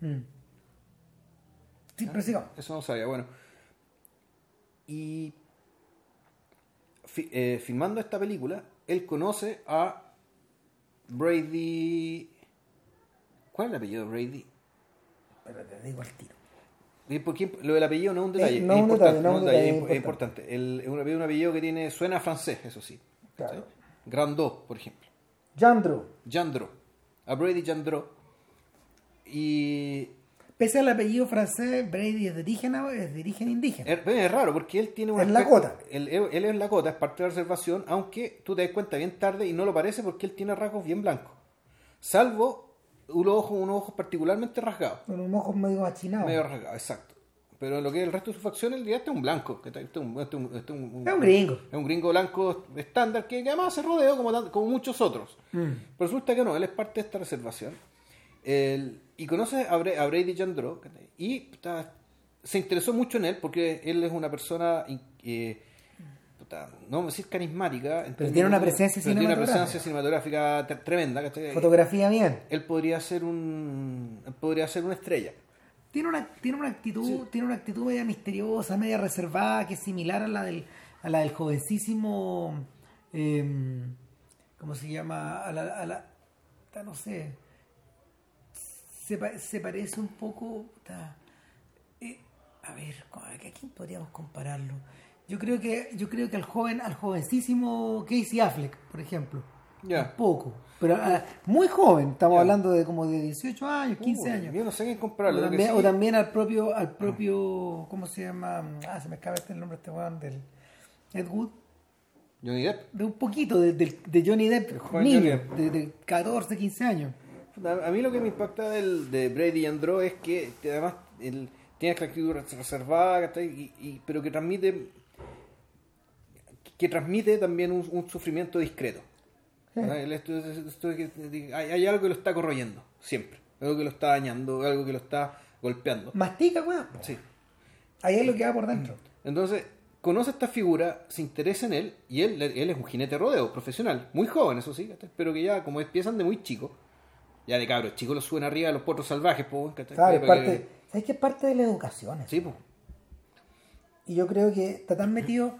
Mm. Sí, pero sigamos. Eso no sabía. Bueno. Y eh, filmando esta película, él conoce a Brady. ¿Cuál es el apellido de Brady? Pero te digo al tiro. Porque lo del apellido no es un detalle, no es, importante, no es, un detalle, es, importante. El, es un apellido, que tiene, suena francés, eso sí. Claro. Grandot, por ejemplo. Jandro. Jandro. A Brady Jandro. Y. Pese al apellido francés, Brady es de origen, es de origen indígena. Es, raro porque él tiene un. Es Lakota. Él, él, es Lakota, es parte de la reservación, aunque tú te das cuenta bien tarde y no lo parece porque él tiene rasgos bien blancos. Salvo unos ojos, unos ojos particularmente rasgados. Unos ojos medio achinados. Medio rasgados, exacto. Pero lo que es el resto de su facción, el día este es un blanco. Este es un, este este un, gringo. Es un gringo blanco estándar que, además se rodeó como, como muchos otros. Mm. Pero resulta que no, él es parte de esta reservación. Y conoce a, Brady Jandro y se interesó mucho en él porque él es una persona. Eh, no vamos a decir carismática. Pero tiene una presencia cinematográfica. Tiene una presencia cinematográfica tremenda. Fotografía bien. Él podría ser un. podría ser una estrella. Tiene una, tiene una actitud, tiene una actitud media misteriosa, media reservada, que es similar a la del, a la del jovencísimo. Em, ¿Cómo se llama? A la, a la no sé. Se, se parece un poco. Eh, a ver, ¿a quién podríamos compararlo? Yo creo que, yo creo que al joven, al jovencísimo Casey Affleck, por ejemplo. Ya. poco. Pero ah, muy joven, estamos hablando de como de 18 años, 15 años. Yo no sé qué comprarlo. O también, al propio, al propio, ¿cómo se llama? Ah, se me acaba este el nombre de este weón del Ed Wood. Johnny Depp. De un poquito, de, de, Johnny Depp, niño, De, 14, 15 años. A mí lo que me impacta del, de Brady y Andro es que además él tiene esta actitud reservada, y, pero que transmite que transmite también un, sufrimiento discreto. hay, algo que lo está corroyendo, siempre. Algo que lo está dañando, algo que lo está golpeando. Mastica, weón. Sí. Ahí es lo que va por dentro. Entonces, conoce a esta figura, se interesa en él, y él, él es un jinete rodeo, profesional, muy joven, eso sí, pero que ya, como empiezan de muy chico, ya de cabros chicos lo suben arriba a los potros salvajes, pues, claro, parte, ¿sabes que es parte de la educación? Sí, pues. Y yo creo que está tan metido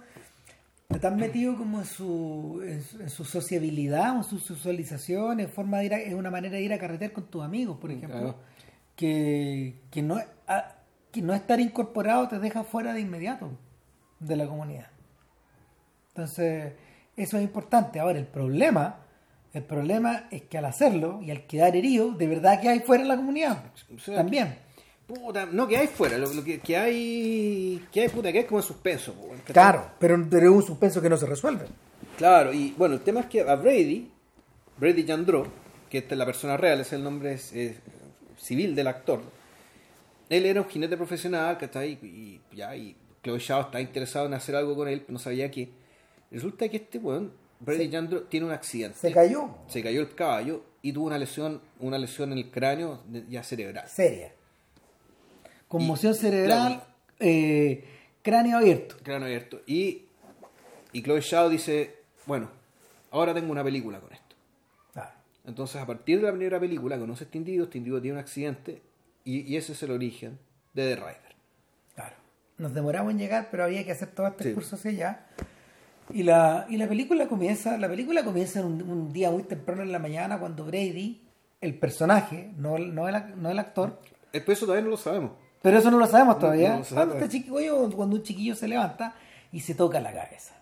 tan metido como en su, en su, sociabilidad, en su socialización, en forma de ir es una manera de ir a carretear con tus amigos, por ejemplo, que, que, no, que no estar incorporado te deja fuera de inmediato de la comunidad. Entonces, eso es importante. Ahora, el problema, el problema es que al hacerlo y al quedar herido, de verdad que hay fuera de la comunidad. también. Puta, no que hay fuera, lo, que, hay que hay puta que es como en suspenso. Claro, pero, pero es un suspenso que no se resuelve. Claro, y bueno, el tema es que a Brady, Brady Jandro, que esta es la persona real, es el nombre civil del actor, él era un jinete profesional, que está ahí, y ya, y Chloe Shaw está interesado en hacer algo con él, pero no sabía qué. Resulta que este weón, Brady Jandro, tiene un accidente. Se cayó. Se cayó el caballo y tuvo una lesión, una lesión en el cráneo ya cerebral. Seria conmoción cerebral, eh, cráneo abierto. Cráneo abierto. Y, y Chloe Shaw dice, bueno, ahora tengo una película con esto. Entonces, a partir de la primera película, conoce a este individuo, este individuo tiene un accidente y, ese es el origen de The Rider. Claro. Nos demoramos en llegar, pero había que hacer todo este curso hacia allá. Y la, y la película comienza, la película comienza un, un, día muy temprano en la mañana cuando Brady, el personaje, no, no, el, no el actor. Eso todavía no lo sabemos. Pero eso no lo sabemos todavía. cuando, un chiquillo se levanta y se toca la cabeza.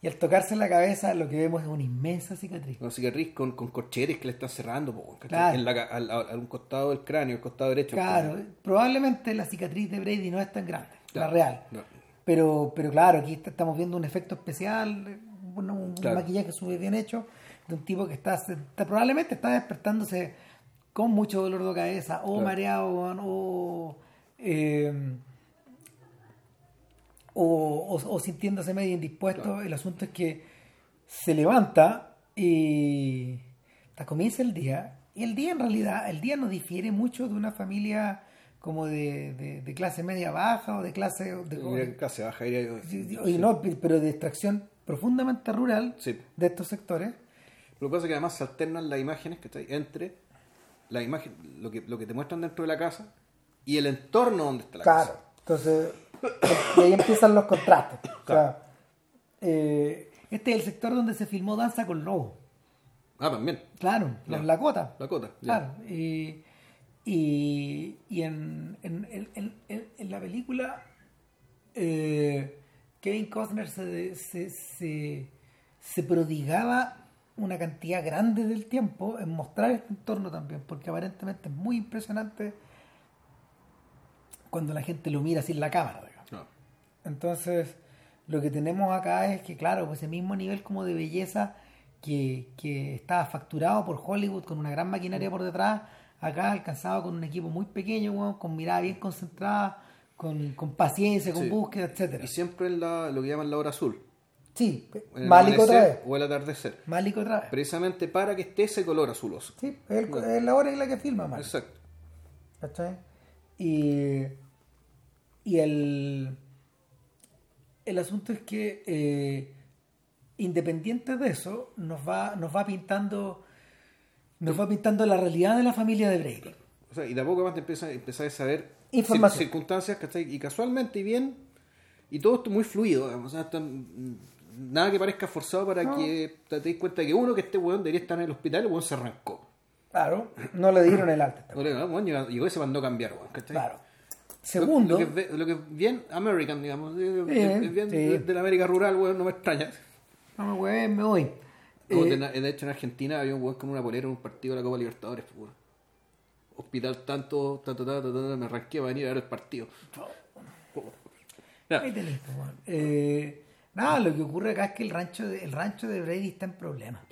y al tocarse la cabeza lo que vemos es una inmensa cicatriz. Una cicatriz con, con corchetes que le están cerrando en la, al, un costado del cráneo, el costado derecho. Claro, probablemente la cicatriz de Brady no es tan grande, la real. Pero, pero claro, aquí estamos viendo un efecto especial, un, maquillaje súper bien hecho de un tipo que está, probablemente está despertándose con mucho dolor de cabeza o mareado o, eh, o, sintiéndose medio indispuesto. El asunto es que se levanta y comienza el día. Y el día en realidad, el día no difiere mucho de una familia como de, de, clase media baja o de clase... De, clase baja. Y, no, pero de extracción profundamente rural de estos sectores. Lo que pasa es que además se alternan las imágenes que está entre la imagen, lo que, lo que te muestran dentro de la casa y el entorno donde está la casa. Claro, entonces y ahí empiezan los contrastes. Eh, este es el sector donde se filmó Danza con Lobo. Ah, también. Claro, los Lakota. Lakota, Claro. Y, y, y en, en, en, en, la película, eh, Kevin Costner se, se, se, se prodigaba una cantidad grande del tiempo en mostrar este entorno también, porque aparentemente es muy impresionante cuando la gente lo mira en la cámara. Entonces, lo que tenemos acá es que, claro, pues ese mismo nivel como de belleza que, que estaba facturado por Hollywood con una gran maquinaria por detrás, acá alcanzado con un equipo muy pequeño, con mirada bien concentrada, con, con paciencia, con búsqueda, etcétera Y siempre en la, lo que llaman la hora azul. Sí, málico otra vez. O el atardecer. Málico otra vez. Precisamente para que esté ese color azuloso. Sí, es, la hora en la que filma Málico. Exacto. ¿Cachai? Y, y el, el asunto es que eh, independiente de eso, nos va, nos va pintando nos va pintando la realidad de la familia de Brady. O sea, y de a poco más te empieza, a saber Información. circunstancias, Y casualmente y bien, y todo esto muy fluido, o sea, nada que parezca forzado para que te, des cuenta que uno que este weón debería estar en el hospital, el weón se arrancó. Claro, no le dieron el alta. Bueno, llegó, y se mandó a cambiar, weón, Claro. Segundo. Lo, que, es bien American, digamos. es bien de, la América rural, weón, no me extraña. No me weón, me voy. Eh, de, hecho, en Argentina había un weón con una polera en un partido de la Copa Libertadores, pues, weón. Hospital tanto, tanto, tanto, tanto, me arranqué a venir a ver el partido. Eh, nada, lo que ocurre acá es que el rancho de, el rancho de Brady está en problemas.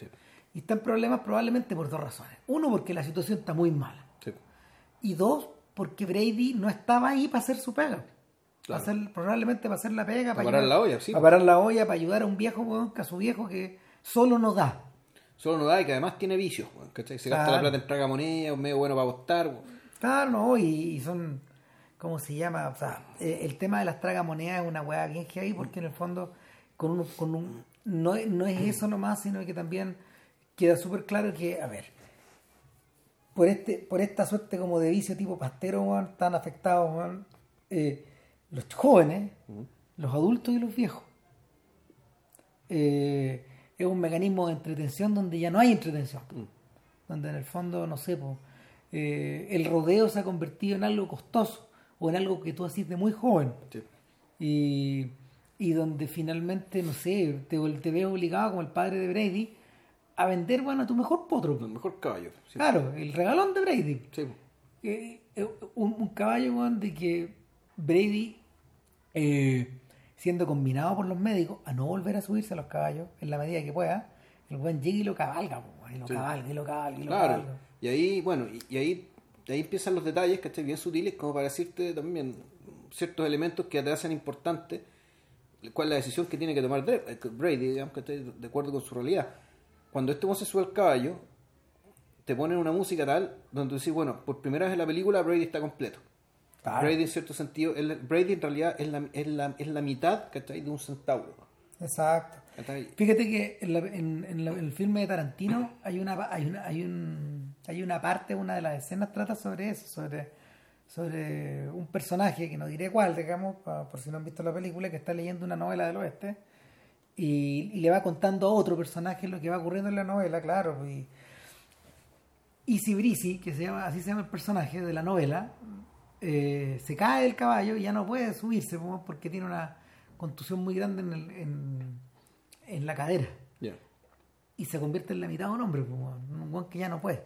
Y está en problemas probablemente por dos razones. Uno, porque la situación está muy mala. Y dos, porque Brady no estaba ahí para hacer su pega. hacer, probablemente para hacer la pega. Para, parar la olla, sí. Para parar la olla, para ayudar a un viejo, a su viejo que solo nos da. Solo nos da y que además tiene vicios, Se gasta la plata en tragamoneda, es medio bueno para apostar. Claro, no, y, son, ¿cómo se llama? O sea, eh, el tema de las tragamonedas es una weá bien ahí porque en el fondo, con un, con un, no, no es eso nomás, sino que también queda súper claro que, a ver, por este por esta suerte como de vicio tipo pastero tan afectados eh, los jóvenes los adultos y los viejos eh, es un mecanismo de entretención donde ya no hay entretención donde en el fondo no sé eh, el rodeo se ha convertido en algo costoso o en algo que tú haces de muy joven y, y donde finalmente no sé te, te ves obligado como el padre de Brady a vender, bueno, a tu mejor potro. El mejor caballo. Claro, el regalón de Brady. Sí. Eh, eh, un, caballo, bueno, de que Brady, eh, siendo combinado por los médicos a no volver a subirse a los caballos en la medida que pueda, el buen llega y lo cabalga, y lo cabalga, y lo cabalga, y lo claro. Y ahí, bueno, y, ahí, ahí empiezan los detalles, que estén bien sutiles, como para decirte también ciertos elementos que te hacen importante cuál es la decisión que tiene que tomar Brady, digamos, que esté de acuerdo con su realidad. Cuando este se sube al caballo, te ponen una música tal donde decís, bueno, por primera vez en la película Brady está completo. Brady en cierto sentido, Brady en realidad es la, es la, es la mitad de un centauro. Exacto. Fíjate que en, en, el filme de Tarantino hay una, hay una, hay un, hay una parte, una de las escenas trata sobre eso, sobre, sobre un personaje que no diré cuál, digamos, por si no han visto la película, que está leyendo una novela del oeste y, le va contando a otro personaje lo que va ocurriendo en la novela, claro. Y, y Cibrisi, que se llama, así se llama el personaje de la novela, eh, se cae del caballo y ya no puede subirse porque tiene una contusión muy grande en, el, en, en la cadera. Y se convierte en la mitad de un hombre, un weón que ya no puede.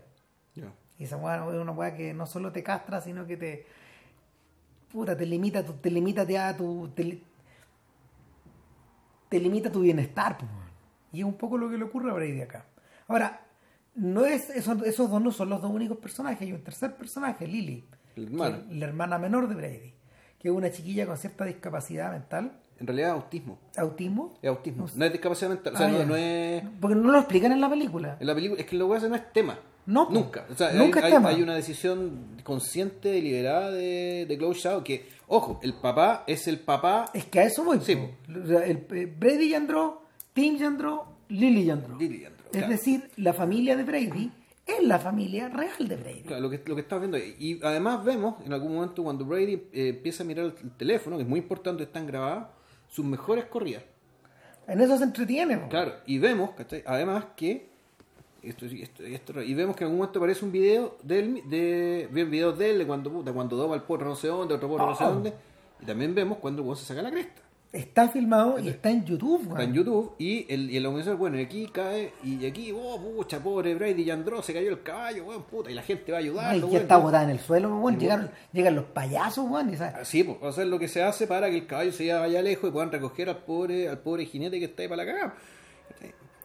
Y esa weá es una weá que no solo te castra, sino que te. Puta, te limita, te limita a tu. Te, te limita tu bienestar, pues, Y es un poco lo que le ocurre a Brady acá. Ahora, no es esos, esos dos no son los dos únicos personajes, hay un tercer personaje, Lily, la hermana menor de Brady, que es una chiquilla con cierta discapacidad mental. En realidad autismo. ¿Autismo? Es autismo. No, es discapacidad mental. O sea, ah, no, es... Porque no lo explican en la película. En la película, es que lo que hace no es tema. No. Nunca. O sea, nunca hay, es tema. hay, una decisión consciente, deliberada de, de Chloe Shaw que, ojo, el papá es el papá... Es que a eso voy. Sí. El, eh, Brady Yandro, Tim Yandro, Lily Yandro. Lily Yandro. Es decir, la familia de Brady es la familia real de Brady. Claro, lo que, lo que estamos viendo. Y además vemos en algún momento cuando Brady eh, empieza a mirar el teléfono, que es muy importante, están grabadas, sus mejores corridas. En eso se entretiene. Claro, y vemos, además que. Esto, esto, y vemos que en algún momento aparece un video de él, de, videos de él de cuando, de cuando doma el porro no sé dónde, otro porro no sé oh. dónde. Y también vemos cuando el se saca la cresta. Está filmado y está en YouTube, Está en YouTube y el, y el bueno, aquí cae y aquí, oh, pucha, pobre Brady y Andró, se cayó el caballo, weón, puta, y la gente va a ayudar. Y está botada en el suelo, weón, llegan, llegan los payasos, weón. Sí, pues, o sea, lo que se hace para que el caballo se vaya lejos y puedan recoger al pobre, al pobre jinete que está ahí para la cagada.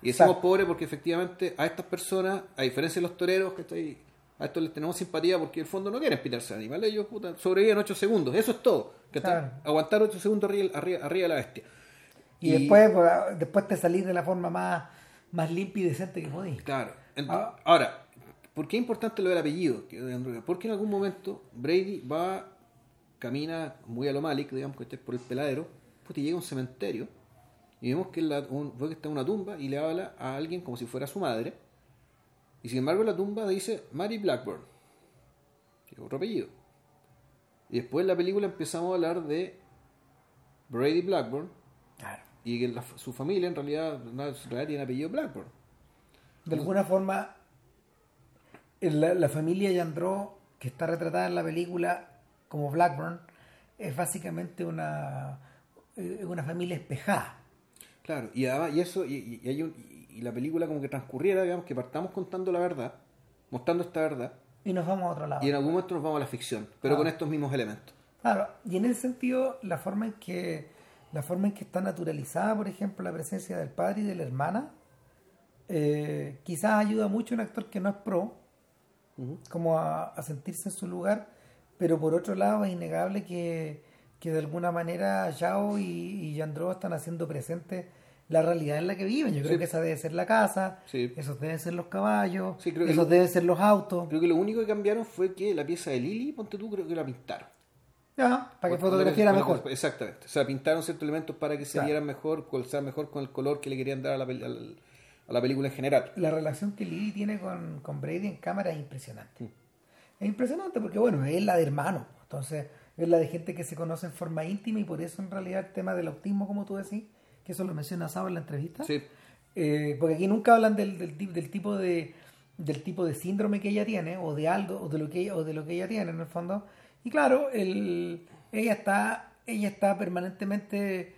Y decimos pobre porque efectivamente a estas personas, a diferencia de los toreros, que estoy a estos les tenemos simpatía porque en el fondo no quieren pitarse animales, ellos puta, sobreviven 8 segundos, eso es todo. Que aguantar 8 segundos arriba, arriba, de la bestia. Y, después, después te salís de la forma más, más limpia y decente que podís. Claro. Ah. Ahora, ¿por qué es importante lo del apellido? Porque en algún momento Brady va, camina muy a lo Malik, digamos que esté por el peladero, pues llega a un cementerio y vemos que, la, que está en una tumba y le habla a alguien como si fuera su madre y sin embargo la tumba dice Mary Blackburn, que es otro apellido. Y después en la película empezamos a hablar de Brady Blackburn. Y que su familia en realidad, tiene apellido Blackburn. De alguna forma, la, la familia Yandro, que está retratada en la película como Blackburn, es básicamente una, eh, una familia espejada. Claro, y, y eso, y, y hay un, y la película como que transcurriera, digamos, que partamos contando la verdad, mostrando esta verdad. Y nos vamos a otro lado. Y en algún momento nos vamos a la ficción, pero con estos mismos elementos. Claro, y en ese sentido, la forma en que la forma en que está naturalizada, por ejemplo, la presencia del padre y de la hermana, eh, quizás ayuda mucho a un actor que no es pro, como a, sentirse en su lugar, pero por otro lado es innegable que, que de alguna manera Yao y, y Yandro están haciendo presente la realidad en la que viven. Yo creo que esa debe ser la casa, esos deben ser los caballos, esos deben ser los autos. Creo que lo único que cambiaron fue que la pieza de Lili, ponte tú, creo que la pintaron. Ya, para que fotografiara mejor. Exactamente. O sea, pintaron ciertos elementos para que se vieran mejor, sea mejor con el color que le querían dar a la, a la, película en general. La relación que Lili tiene con, con, Brady en cámara es impresionante. Mm. Es impresionante porque, bueno, es la de hermano. Entonces, es la de gente que se conoce en forma íntima y por eso, en realidad, el tema del autismo, como tú decís, que eso lo menciona Saba en la entrevista. Sí. Eh, porque aquí nunca hablan del, del, del, tipo de del tipo de síndrome que ella tiene o de algo o de lo que ella, o de lo que ella tiene en el fondo y claro el, ella está ella está permanentemente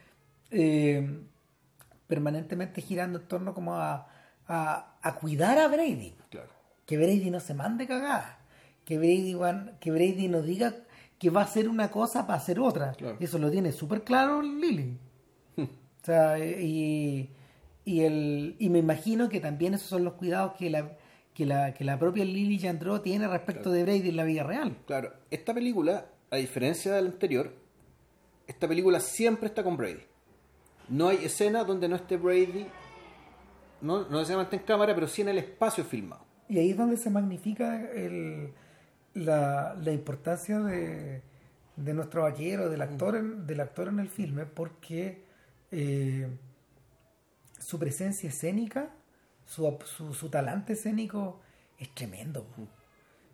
eh, permanentemente girando en torno como a, a, cuidar a Brady claro. que Brady no se mande cagada que Brady que Brady no diga que va a hacer una cosa para hacer otra eso lo tiene súper claro Lily o sea, y, y, el, y me imagino que también esos son los cuidados que la, que la, que la propia Lily Jandro tiene respecto de Brady en la vida real. Claro, esta película, a diferencia de la anterior, esta película siempre está con Brady. No hay escena donde no esté Brady, no, no necesariamente en cámara, pero sí en el espacio filmado. Y ahí es donde se magnifica el, la, la importancia de, de nuestro vaquero, del actor, en, del actor en el filme, porque eh, su presencia escénica, su, su, talante escénico es tremendo.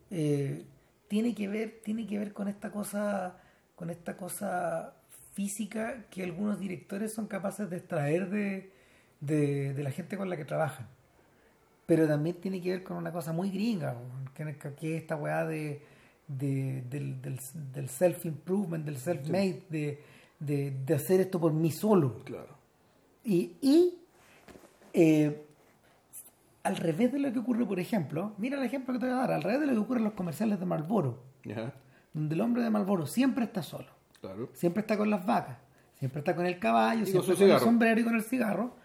Eh, tiene que ver, tiene que ver con esta cosa, con esta cosa física que algunos directores son capaces de extraer de, de, la gente con la que trabajan. Pero también tiene que ver con una cosa muy gringa, que, que es esta weá de, del, del, del self-improvement, del self-made, de de, hacer esto por mí solo. Claro. Y, y Eh, al revés de lo que ocurre, por ejemplo, mira el ejemplo que te voy a dar, al revés de lo que ocurre en los comerciales de Marlboro, donde el hombre de Marlboro siempre está solo, siempre está con las vacas, siempre está con el caballo, siempre con, el sombrero y con el cigarro,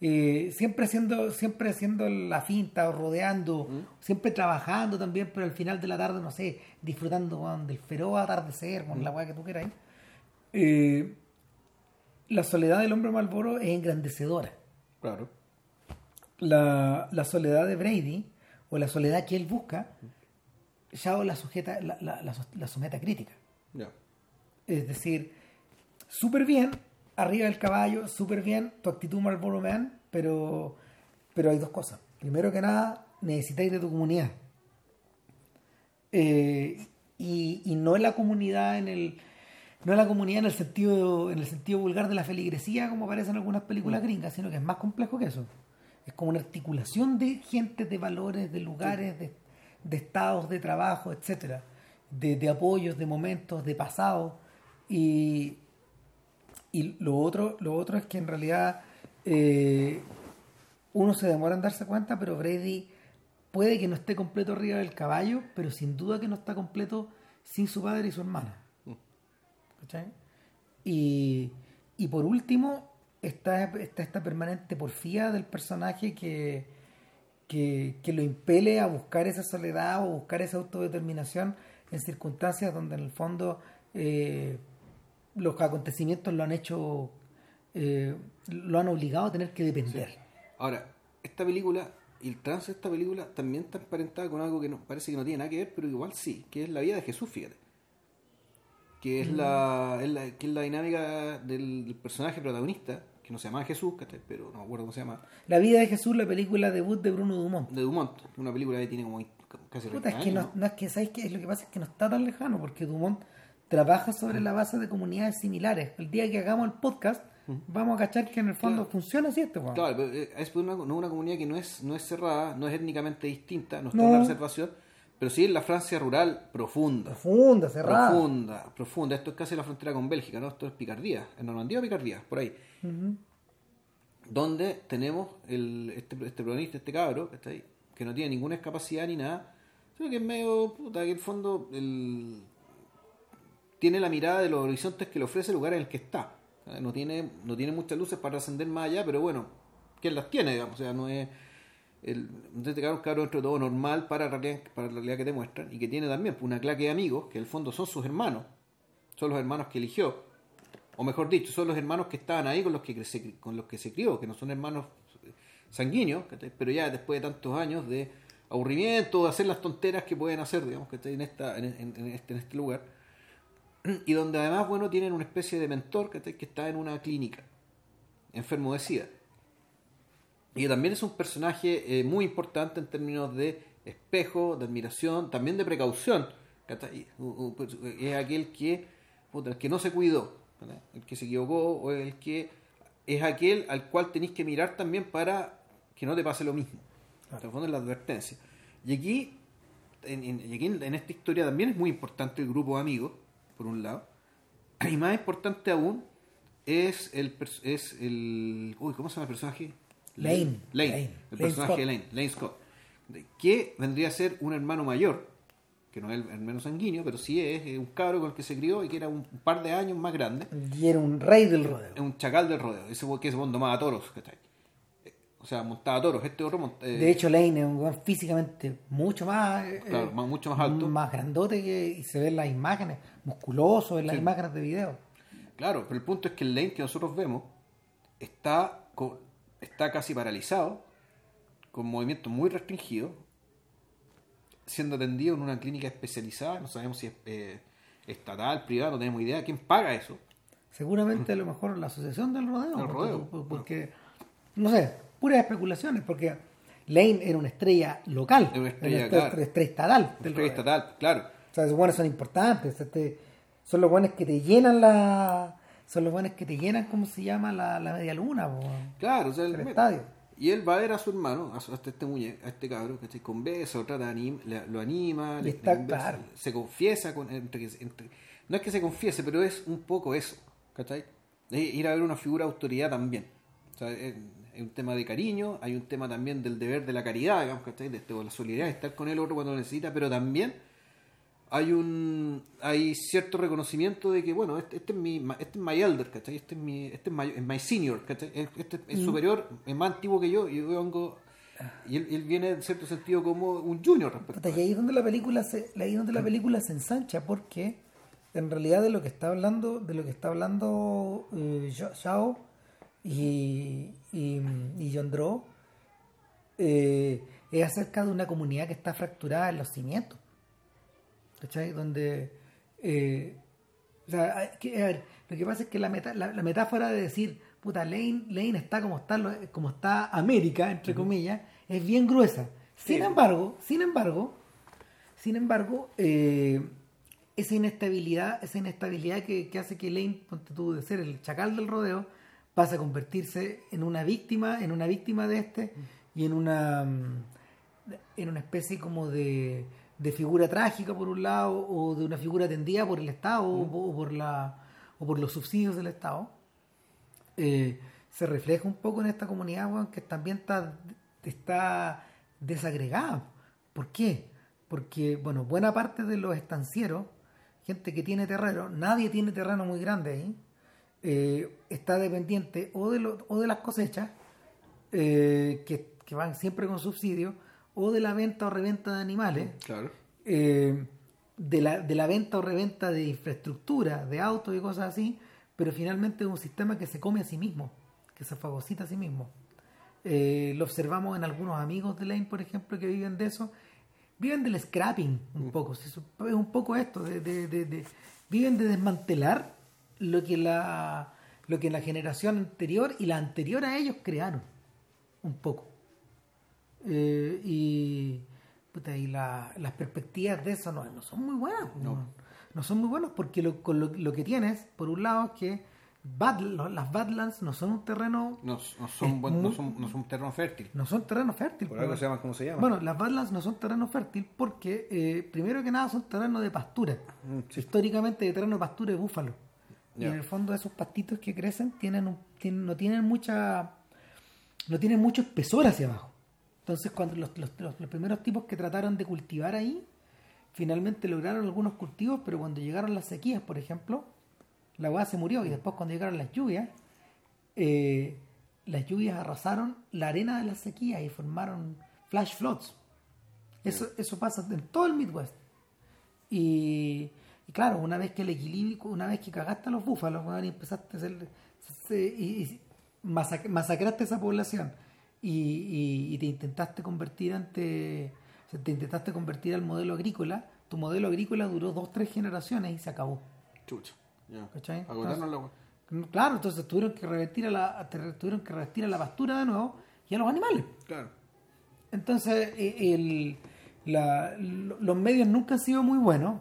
eh, siempre haciendo siempre haciendo la finta o rodeando, siempre trabajando también, pero al final de la tarde, no sé, disfrutando del feroz atardecer, con la weá que tú quieras. Eh, la soledad del hombre Marlboro es engrandecedora. Claro la, la, soledad de Brady o la soledad que él busca, ya la sujeta, la, la, la somete a crítica. Es decir, súper bien, arriba del caballo, súper bien, tu actitud Marlboro Man, pero, pero hay dos cosas. Primero que nada, necesitáis de tu comunidad. Eh, y, y, no la comunidad en el no la comunidad en el sentido en el sentido vulgar de la feligresía como aparece en algunas películas mm. gringas sino que es más complejo que eso es como una articulación de gente, de valores, de lugares, de, estados de trabajo, etcétera, de, apoyos, de momentos, de pasado. Y, y lo otro, lo otro es que en realidad eh, uno se demora en darse cuenta, pero Brady puede que no esté completo arriba del caballo, pero sin duda que no está completo sin su padre y su hermana. Y, y por último, está, esta permanente porfía del personaje que, que, lo impele a buscar esa soledad o buscar esa autodeterminación en circunstancias donde en el fondo eh, los acontecimientos lo han hecho, eh, lo han obligado a tener que depender. Ahora, esta película y el trance de esta película también está emparentada con algo que no, parece que no tiene nada que ver, pero igual sí, que es la vida de Jesús, fíjate. Que es, la, que es la dinámica del personaje protagonista, que no se llama Jesús, pero no me acuerdo cómo se llama. La vida de Jesús, la película debut de Bruno Dumont. De Dumont, una película que tiene como casi Puta, es que no, es que, ¿sabes qué? Lo que pasa es que no está tan lejano, porque Dumont trabaja sobre la base de comunidades similares. El día que hagamos el podcast, vamos a cachar que en el fondo funciona así este Claro, pero eh, es una, una comunidad que no es, no es cerrada, no es étnicamente distinta, no está en la reservación, pero sí en la Francia rural profunda. Profunda, cerrada. Profunda, profunda. Esto es casi la frontera con Bélgica, ¿no? Esto es Picardía, en Normandía o Picardía, por ahí donde tenemos el, este, este protagonista, este cabro, que está ahí, que no tiene ninguna discapacidad ni nada, sino que es medio, puta, que en el fondo el, tiene la mirada de los horizontes que le ofrece el lugar en el que está. No tiene, no tiene muchas luces para ascender más allá, pero bueno, ¿quién las tiene? Digamos? O sea, no es el, cabrón, cabro dentro de todo normal para la, realidad, para la realidad que te muestran y que tiene también una claque de amigos que en el fondo son sus hermanos, son los hermanos que eligió o mejor dicho, son los hermanos que estaban ahí con los que se, con los que se crió, que no son hermanos sanguíneos, pero ya después de tantos años de aburrimiento, de hacer las tonteras que pueden hacer, digamos, que en, esta, en, este, en este lugar, y donde además, bueno, tienen una especie de mentor que está en una clínica, enfermo de SIDA. Y también es un personaje eh, muy importante en términos de espejo, de admiración, también de precaución. Pues, es aquel que, el que no se cuidó, el que se equivocó o el que es aquel al cual tenéis que mirar también para que no te pase lo mismo. En el fondo es la advertencia. Y aquí, en, en, esta historia también es muy importante el grupo de amigos, por un lado. Y más importante aún es el, es el uy, ¿cómo se llama el personaje? Lane. Lane. El personaje de Lane, Lane Scott. Que vendría a ser un hermano mayor que no es el, menos sanguíneo, pero sí es, un cabro con el que se crió y que era un, par de años más grande. Y era un rey del rodeo. Es un chacal del rodeo, ese que se tomaba toros, eh, O sea, montaba toros. Este otro eh, De hecho, Lane es un físicamente mucho más, eh, claro, mucho más alto. Más grandote que, y se ven las imágenes, musculoso en las imágenes de video. Claro, pero el punto es que el Lane que nosotros vemos está, está casi paralizado, con movimientos muy restringidos, siendo atendido en una clínica especializada, no sabemos si es eh, estatal, privada, no tenemos idea quién paga eso. Seguramente a lo mejor la asociación del rodeo. porque, no sé, puras especulaciones, porque Lane era una estrella local, una estrella, estrella estatal. estrella estatal, claro. O sea, esos buenos son importantes, este, son los buenos que te llenan la... Son los buenos que te llenan, ¿cómo se llama? La, la media luna. claro, o sea, el, estadio. Y él va a ver a su hermano, a, este muñeco, a este cabro, que con beso, trata de lo anima, le, se confiesa con entre, no es que se confiese, pero es un poco eso, ¿cachai? ir a ver una figura de autoridad también. O sea, hay un tema de cariño, hay un tema también del deber de la caridad, digamos, ¿cachai? De, la solidaridad, de estar con el otro cuando lo necesita, pero también hay un hay cierto reconocimiento de que, bueno, este, este es mi este es my elder, ¿cachai? Este es mi, este es my, senior, ¿cachai? Este es mm. superior, es más antiguo que yo, y yo vengo y él, viene en cierto sentido como un junior respecto y ahí es donde la película se ahí donde la película se ensancha porque en realidad de lo que está hablando de lo que está hablando eh, Shao y, y, y eh, es acerca de una comunidad que está fracturada en los cimientos ¿cachai? donde eh, o sea, lo que pasa es que la, la, metáfora de decir puta Lane, Lane está como está como está América entre comillas es bien gruesa. Sin embargo sin embargo sin embargo eh, esa inestabilidad, esa inestabilidad que, hace que Lane, ponte tú de ser el chacal del rodeo, pase a convertirse en una víctima, en una víctima de este y en una mm, en una especie como de, de figura trágica por un lado o de una figura atendida por el Estado o, por la o por los subsidios del Estado eh, se refleja un poco en esta comunidad que también está está desagregada ¿por qué? porque bueno buena parte de los estancieros gente que tiene terreno, nadie tiene terreno muy grande ahí, eh, está dependiente o de, lo, o de las cosechas, eh, que, van siempre con subsidio, o de la venta o reventa de animales, eh, de, la, de la venta o reventa de infraestructura, de autos y cosas así, pero finalmente es un sistema que se come a sí mismo, que se fagocita a sí mismo. lo observamos en algunos amigos de Lane, por ejemplo, que viven de eso, viven del scrapping un mm. poco, es un poco esto, de, viven de desmantelar lo que la lo que la generación anterior y la anterior a ellos crearon, un poco. Eh, y y las perspectivas de eso no, son muy buenas. No. son muy buenas porque lo, lo, que tienes, por un lado, es que las Badlands no son un terreno. No, son, no, son, no son terreno fértil. No son terreno fértil. Por algo se llama como se llama. Bueno, las Badlands no son terreno fértil porque, eh, primero que nada, son terrenos de pastura. Mm, Históricamente, de terreno de pastura de búfalo. Y en el fondo, esos pastitos que crecen tienen, un, tienen no tienen mucha. No tienen mucho espesor hacia abajo. Entonces, cuando los, los, los primeros tipos que trataron de cultivar ahí, finalmente lograron algunos cultivos, pero cuando llegaron las sequías, por ejemplo, la weá se murió y después cuando llegaron las lluvias, eh, las lluvias arrasaron la arena de la sequía y formaron flash floods. Eso, eso pasa en todo el Midwest. Y, claro, una vez que el equilibrio, una vez que cagaste a los búfalos, y empezaste a hacer, y, masacraste esa población y, te intentaste convertir ante, te intentaste convertir al modelo agrícola, tu modelo agrícola duró dos, tres generaciones y se acabó. Chucha claro, entonces tuvieron que revestir a la, tuvieron que revestir a la pastura de nuevo y a los animales. Claro. Entonces, e, el, los medios nunca han sido muy buenos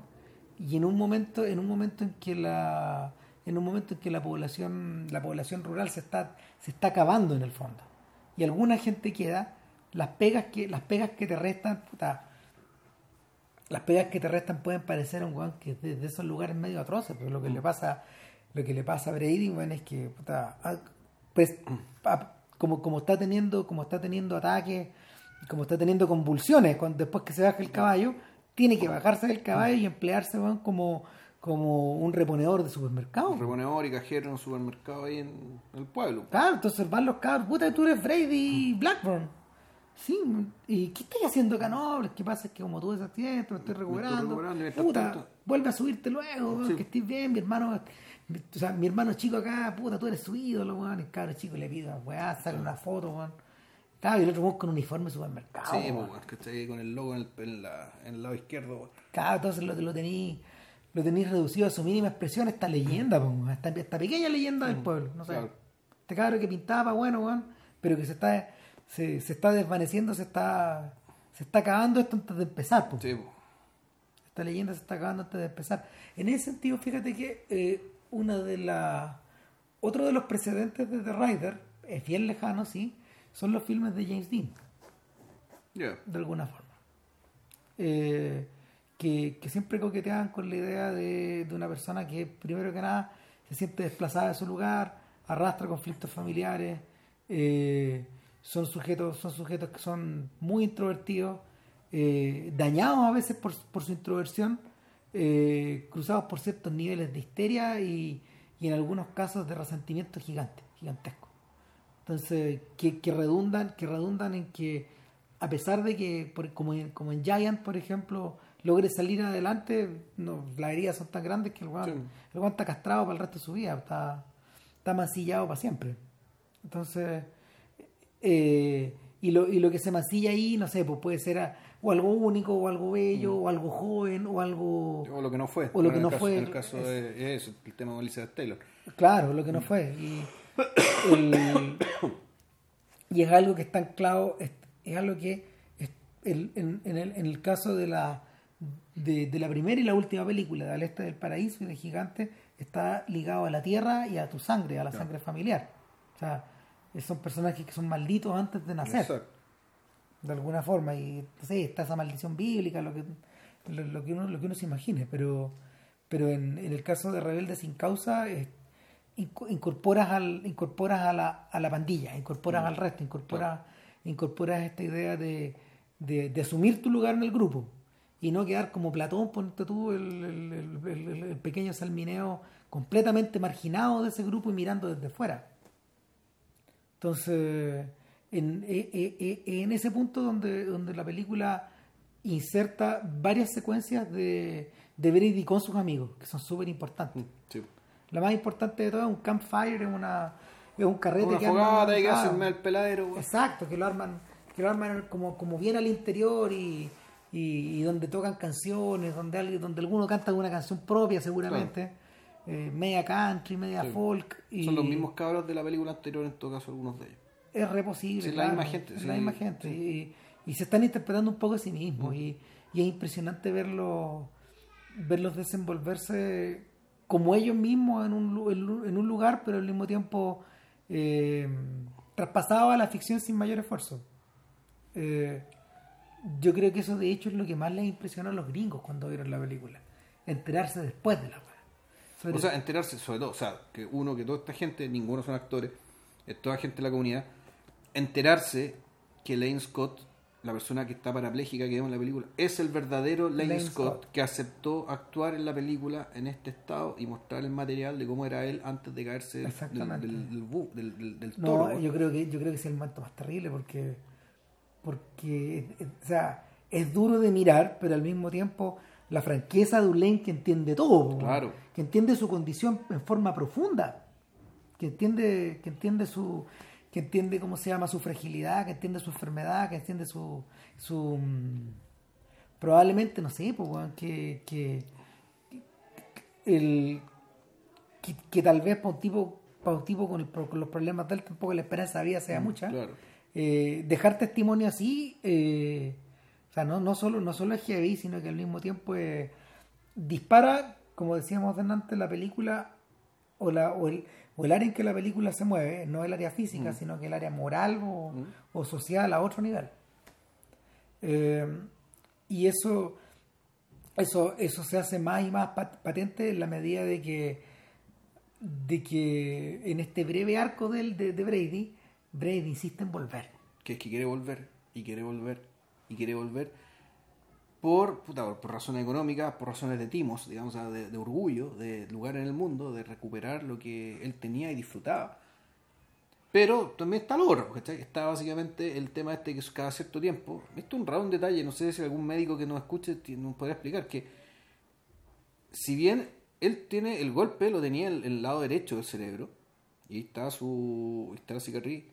y en un momento, en un momento en que la en un momento en que la población, la población rural se está, se está acabando en el fondo. Y alguna gente queda, las pegas que, las pegas que te restan, puta, las pegas que te restan pueden parecer a un weón que de, esos lugares medio atroces, pero lo que le mm. pasa, lo que le pasa a Brady, bueno, es que ah, pues como, como está teniendo, como está teniendo ataques, como está teniendo convulsiones, cuando, después que se baja el caballo, tiene que bajarse del caballo y emplearse como, como un reponedor de supermercado. Un reponedor y cajero en un supermercado ahí en el pueblo. Claro, entonces van los cabros, puta, tú eres Brady Blackburn Sí, ¿y qué estoy haciendo acá? No, lo que pasa es que como tú desaccidentes, me estoy recuperando. puta, vuelve a subirte luego, que estés bien, mi hermano. O sea, mi hermano chico acá, puta, tú eres su ídolo, weón. El cabro chico le pide, weá, sale una foto, weón. Claro, y el otro con uniforme de supermercado. Sí, weón, que está ahí con el logo en el, en el lado izquierdo, weón. Claro, entonces lo, lo tení lo tenéis reducido a su mínima expresión, esta leyenda, weón. Esta, esta, pequeña leyenda del mm, pueblo, no sé. Este cabro que pintaba, bueno, weón, pero que se está se, se está desvaneciendo, se está, se está acabando esto antes de empezar. Esta leyenda se está acabando antes de empezar. En ese sentido, fíjate que eh, una de las otro de los precedentes de The Rider, es bien lejano, sí, son los filmes de James Dean. De alguna forma. Eh, que, siempre coqueteaban con la idea de, de, una persona que, primero que nada, se siente desplazada de su lugar, arrastra conflictos familiares, eh, son sujetos son sujetos que son muy introvertidos eh, dañados a veces por, por su introversión eh, cruzados por ciertos niveles de histeria y, y, en algunos casos de resentimiento gigante gigantesco. Entonces que, que redundan que redundan en que a pesar de que por, como, en, como en Giant por ejemplo logre salir adelante no, las heridas son tan grandes que el guan, el guan está castrado para el resto de su vida está, está mancillado para siempre entonces eh, y, lo, y lo que se mancilla ahí, no sé, pues puede ser a, o algo único, o algo bello, o algo joven, o algo... O lo que no fue. O lo que no caso, fue. En el caso de eso, el tema de Elizabeth Taylor. Claro, lo que no fue. Y, el, y es algo que está anclado, es, es algo que es, el, en, en, el, en el caso de la, de, de, la primera y la última película, de Al Este del Paraíso y de Gigante, está ligado a la tierra y a tu sangre, a la claro. sangre familiar. O sea, son personajes que son malditos antes de nacer. Exacto. De alguna forma. Y está esa maldición bíblica, lo que, lo, lo, que, uno, lo que uno se imagine. Pero, pero en, en el caso de Rebelde sin causa, incorporas, al, incorporas a, la, a la pandilla, incorporas mm. al resto, incorporas, claro. incorporas esta idea de, de, de, asumir tu lugar en el grupo. Y no quedar como Platón, ponte tú, el, el, el, el pequeño salmineo completamente marginado de ese grupo y mirando desde fuera. Entonces, en, en, ese punto donde, donde la película inserta varias secuencias de, de Brady con sus amigos, que son súper importantes. Sí. La más importante de todo es un campfire, es una es un carrete una que fogata y que hacen el peladero. Exacto, que lo arman, que lo arman como, como bien al interior y, y, y donde tocan canciones, donde alguien, donde alguno canta una canción propia seguramente. Claro. Eh, media country, media sí. folk. Y Son los mismos cabros de la película anterior, en todo caso, algunos de ellos. Es re posible. Sí, claro, la misma gente. Es sí, la misma gente. Y, y, se están interpretando un poco a sí mismos. Y, y, es impresionante verlo, verlos desenvolverse como ellos mismos en un, en un lugar, pero al mismo tiempo eh, traspasado a la ficción sin mayor esfuerzo. Eh, yo creo que eso, de hecho, es lo que más les impresionó a los gringos cuando vieron la película. Enterarse después de la sobre o sea, enterarse, sobre todo, o sea, que uno, que toda esta gente, ninguno son actores, es toda gente de la comunidad, enterarse que Lane Scott, la persona que está parapléjica que vemos en la película, es el verdadero Lane, Lane Scott, Scott, que aceptó actuar en la película en este estado y mostrar el material de cómo era él antes de caerse del, del, del, del, del, no, toro. yo creo que yo creo que es el momento más terrible porque porque o sea, es duro de mirar, pero al mismo tiempo la franqueza de un Lane que entiende todo, claro. que entiende su condición en forma profunda, que entiende, que entiende su, que entiende cómo se llama su fragilidad, que entiende su enfermedad, que entiende su, su probablemente no sé, pues, que, que el que, que, tal vez para un tipo, para un tipo con, el, con, los problemas de él tampoco la esperanza de vida sea Mm, mucha. Claro. Eh, dejar testimonio así eh, o sea, no, no, solo, no solo es heavy, sino que al mismo tiempo eh, dispara, como decíamos antes, la película o, la, o, el, o el área en que la película se mueve, no el área física, mm. sino que el área moral o, mm. o social a otro nivel. Y eso, eso, eso se hace más y más patente en la medida de que, de que en este breve arco de, de, de Brady, Brady insiste en volver. Que es que quiere volver y quiere volver y quiere volver por, puta, por razones económicas, por razones de timos, digamos, de, de, orgullo, de lugar en el mundo, de recuperar lo que él tenía y disfrutaba. Pero también está el otro, ¿cachai? Está básicamente el tema este que cada cierto tiempo. Esto es un raro un detalle, no sé si algún médico que nos escuche nos podría explicar que si bien él tiene el golpe, lo tenía en el, el lado derecho del cerebro, y está su está la cicatriz.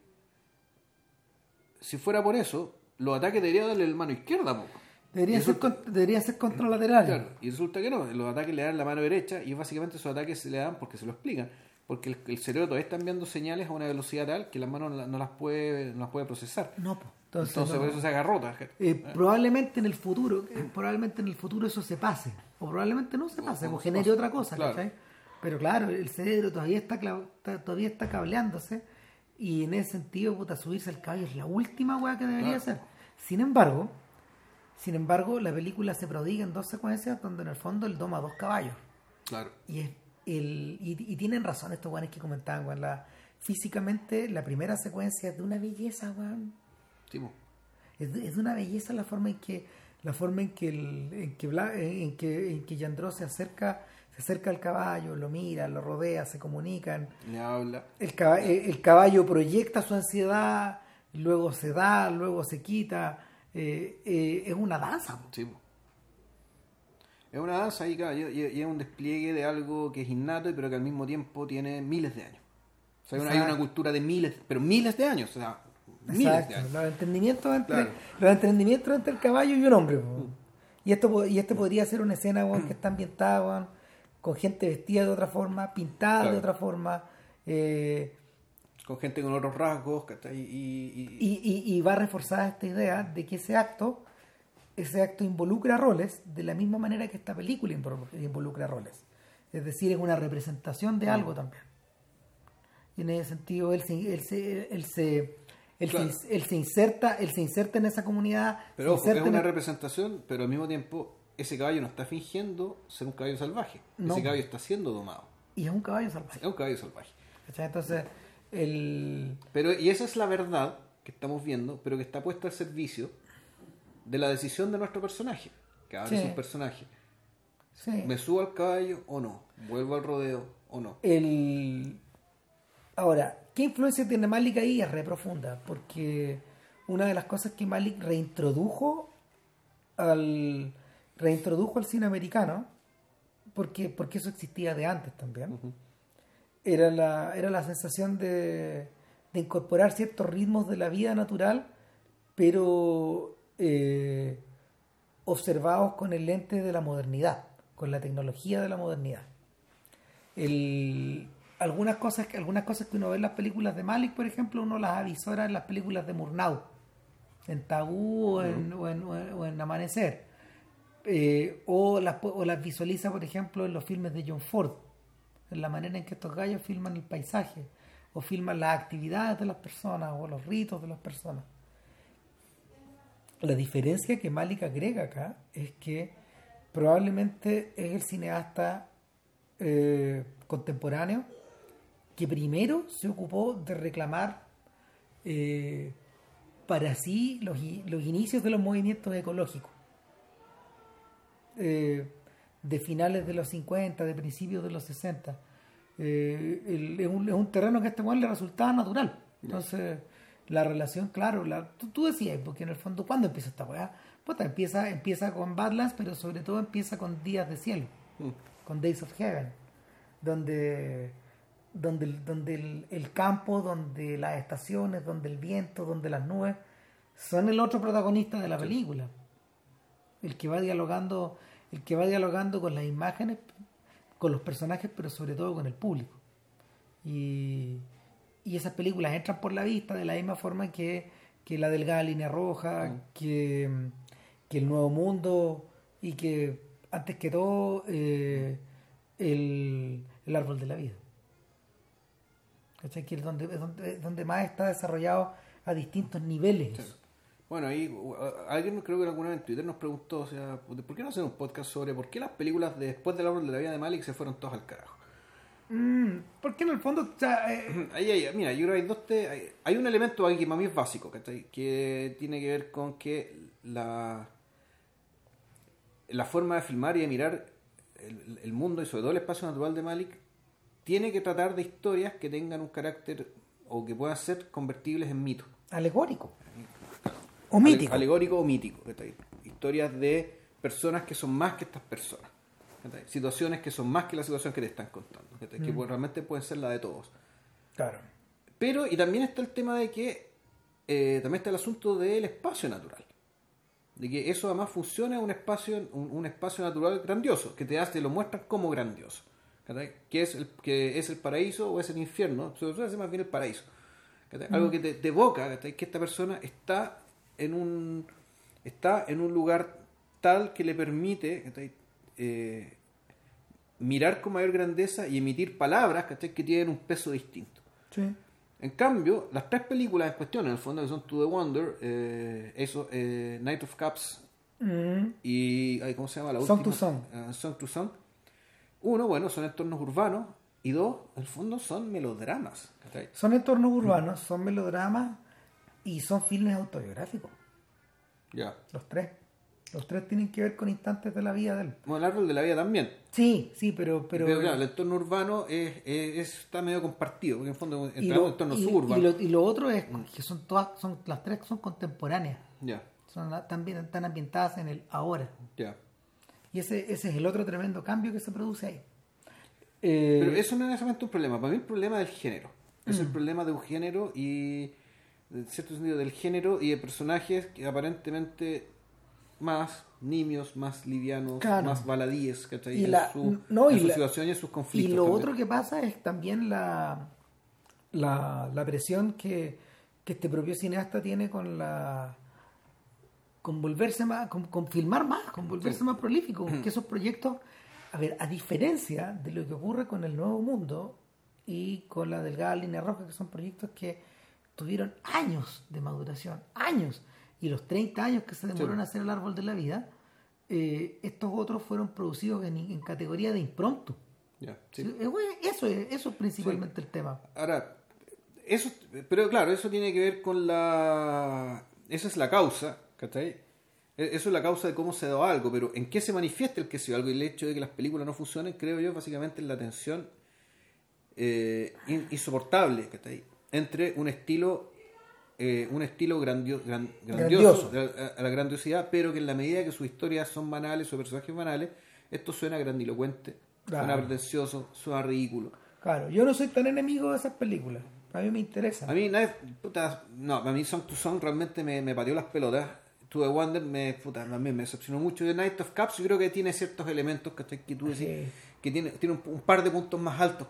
Si fuera por eso, los ataques debería darle el mano izquierda, po. Debería, resulta, ser, debería ser contralateral. Claro, y resulta que no, los ataques le dan la mano derecha y básicamente esos ataques se le dan porque se lo explican. Porque el, el cerebro todavía está enviando señales a una velocidad tal que las manos no, no las puede no las puede procesar. No, pues. Entonces, Entonces no, por eso se agarrota. Eh, probablemente en el futuro, eh, probablemente en el futuro eso se pase. O probablemente no se pase, o, o genere otra cosa, claro. Pero claro, el cerebro todavía está, todavía está cableándose y en ese sentido, puta, subirse al caballo es la última weá que debería claro. ser. Sin embargo, sin embargo, la película se prodiga en dos secuencias donde en el fondo él doma dos caballos. Claro. Y, es el, y, y tienen razón estos guanes que comentaban, weón, la, físicamente la primera secuencia es de una belleza, weón. Es, de, es, de, una belleza la forma en que la forma en que el, en que, en que, en que Yandro se acerca se acerca al caballo, lo mira, lo rodea, se comunican. Le habla. El caballo, el caballo proyecta su ansiedad, luego se da, luego se quita. Eh, eh, es una danza. Sí. Es una danza y, y, es un despliegue de algo que es innato, pero que al mismo tiempo tiene miles de años. O sea, hay una cultura de miles, pero miles de años. O sea, miles de años. Los entendimientos entre, los entendimientos entre el caballo y un hombre. Mm. Y esto y este podría ser una escena que está ambientada con gente vestida de otra forma, pintada de otra forma. Eh, con gente con otros rasgos. Y, y, y, va a reforzar esta idea de que ese acto ese acto involucra roles de la misma manera que esta película involucra roles. Es decir, es una representación de algo también. Y en ese sentido, él se, él se, él se, él se, inserta, él se inserta en esa comunidad. Pero es una representación, pero al mismo tiempo ese caballo no está fingiendo ser un caballo salvaje. Ese caballo está siendo domado. Y es un caballo salvaje. Es un caballo salvaje. Entonces, el... Pero, y esa es la verdad que estamos viendo, pero que está puesta al servicio de la decisión de nuestro personaje, que ahora es un personaje. ¿Me subo al caballo o no? ¿Vuelvo al rodeo o no? El... Ahora, ¿qué influencia tiene Malik ahí? Es re profunda, porque una de las cosas que Malik reintrodujo al, reintrodujo al cine americano, porque, porque eso existía de antes también, era, la, era la sensación de, de incorporar ciertos ritmos de la vida natural, pero eh, observados con el lente de la modernidad, con la tecnología de la modernidad. algunas, cosas, algunas cosas que uno ve en las películas de Malik, por ejemplo, uno las avisora en las películas de Murnau, en Tabú o, en, Amanecer. Eh, o, las, visualiza, por ejemplo, en los filmes de John Ford, en la manera en que estos gallos filman el paisaje, o filman las actividades de las personas, o los ritos de las personas. La diferencia que Malik agrega acá es que probablemente es el cineasta eh, contemporáneo que primero se ocupó de reclamar eh, para sí los, inicios de los movimientos ecológicos. Eh, de finales de los 50, de principios de los 60. es, un, terreno que a este momento le resultaba natural. Entonces, la relación, claro, la, tú, decías, porque en el fondo, ¿cuándo empieza esta weá? Puta, empieza, empieza con Badlands, pero sobre todo empieza con Días de Cielo, mm. con Days of Heaven, donde, donde, donde el, campo, donde las estaciones, donde el viento, donde las nubes, son el otro protagonista de la película. El que va dialogando, el que va dialogando con las imágenes, con los personajes, pero sobre todo con el público. Y y esas películas entran por la vista de la misma forma que, La Delgada Línea Roja, mm. que, El Nuevo Mundo y que, antes que todo, eh, el, Árbol de la Vida. ¿Cachai? Que es donde, donde, más está desarrollado a distintos niveles. Bueno, ahí alguien creo que alguna vez en Twitter nos preguntó, o sea, ¿por qué no hacer un podcast sobre por qué las películas después del árbol de la vida de Malik se fueron todas al carajo? Mm, porque en el fondo, eh, ahí, mira, yo creo que hay dos hay, un elemento aquí que para mí es básico, que tiene que ver con que la, la forma de filmar y de mirar el, mundo y sobre todo el espacio natural de Malik tiene que tratar de historias que tengan un carácter o que puedan ser convertibles en mito. Alegórico. O mítico. Alegórico o mítico. Historias de personas que son más que estas personas situaciones que son más que la situación que te están contando, que mm. realmente pueden ser la de todos. Claro. Pero, y también está el tema de que, eh, también está el asunto del espacio natural. De que eso además funciona un espacio, un, espacio natural grandioso, que te hace, lo muestran como grandioso. Que es, el, que es el paraíso o es el infierno, es más bien el paraíso. Algo mm. que te, evoca que esta persona está en un está en un lugar tal que le permite eh, mirar con mayor grandeza y emitir palabras que tienen un peso distinto. En cambio, las tres películas en cuestión, en el fondo, que son To the Wonder, eh, eso, eh, Night of Cups mm. y. ¿Cómo se llama la última? Song to Song. Song to Song. Uno, bueno, son entornos urbanos Y dos, en el fondo son melodramas. Son entornos urbanos, son melodramas y son filmes autobiográficos. Ya. Los tres. Los tres tienen que ver con instantes de la vida de él. Bueno, el árbol de la vida también. Sí, sí, pero... Pero, claro, el entorno urbano es, está medio compartido, porque en el fondo es un entorno suburbano. Y lo, otro es que son todas, son las tres son contemporáneas. Ya. Son también están ambientadas en el ahora. Ya. Y ese, ese es el otro tremendo cambio que se produce ahí. pero eso no es necesariamente un problema. Para mí el problema del género. Es el mm. problema de un género y en cierto sentido del género y de personajes que aparentemente más nimios, más livianos, más baladíes, ¿cachai? Y la, su, no, y su situación y sus conflictos. Y lo otro que pasa es también la, la, la presión que, que, este propio cineasta tiene con la con volverse más, con, filmar más, con volverse más prolífico, que esos proyectos, a ver, a diferencia de lo que ocurre con el Nuevo Mundo y con la Delgada Línea Roja, que son proyectos que tuvieron años de maduración, años y los 30 años que se demoraron a hacer el árbol de la vida, eh, estos otros fueron producidos en, categoría de impronto. Eh, eso, es, eso principalmente el tema. Ahora, eso, pero claro, eso tiene que ver con la... Esa es la causa, ¿cachai? E, eso es la causa de cómo se da algo, pero ¿en qué se manifiesta el que se dio algo? Y el hecho de que las películas no funcionen, creo yo, básicamente en la tensión eh, insoportable, ¿cachai? Entre un estilo eh, un estilo grandioso, grandioso, A, la grandiosidad, pero que en la medida que sus historias son banales o personajes banales, esto suena grandilocuente, suena pretencioso, suena ridículo. Claro, yo no soy tan enemigo de esas películas. A mí me interesa. A mí, no, a mí Song to Song realmente me, me pateó las pelotas. To the Wonder me, puta, me decepcionó mucho. The Night of Caps yo creo que tiene ciertos elementos que tú decís, que tiene, tiene un, par de puntos más altos,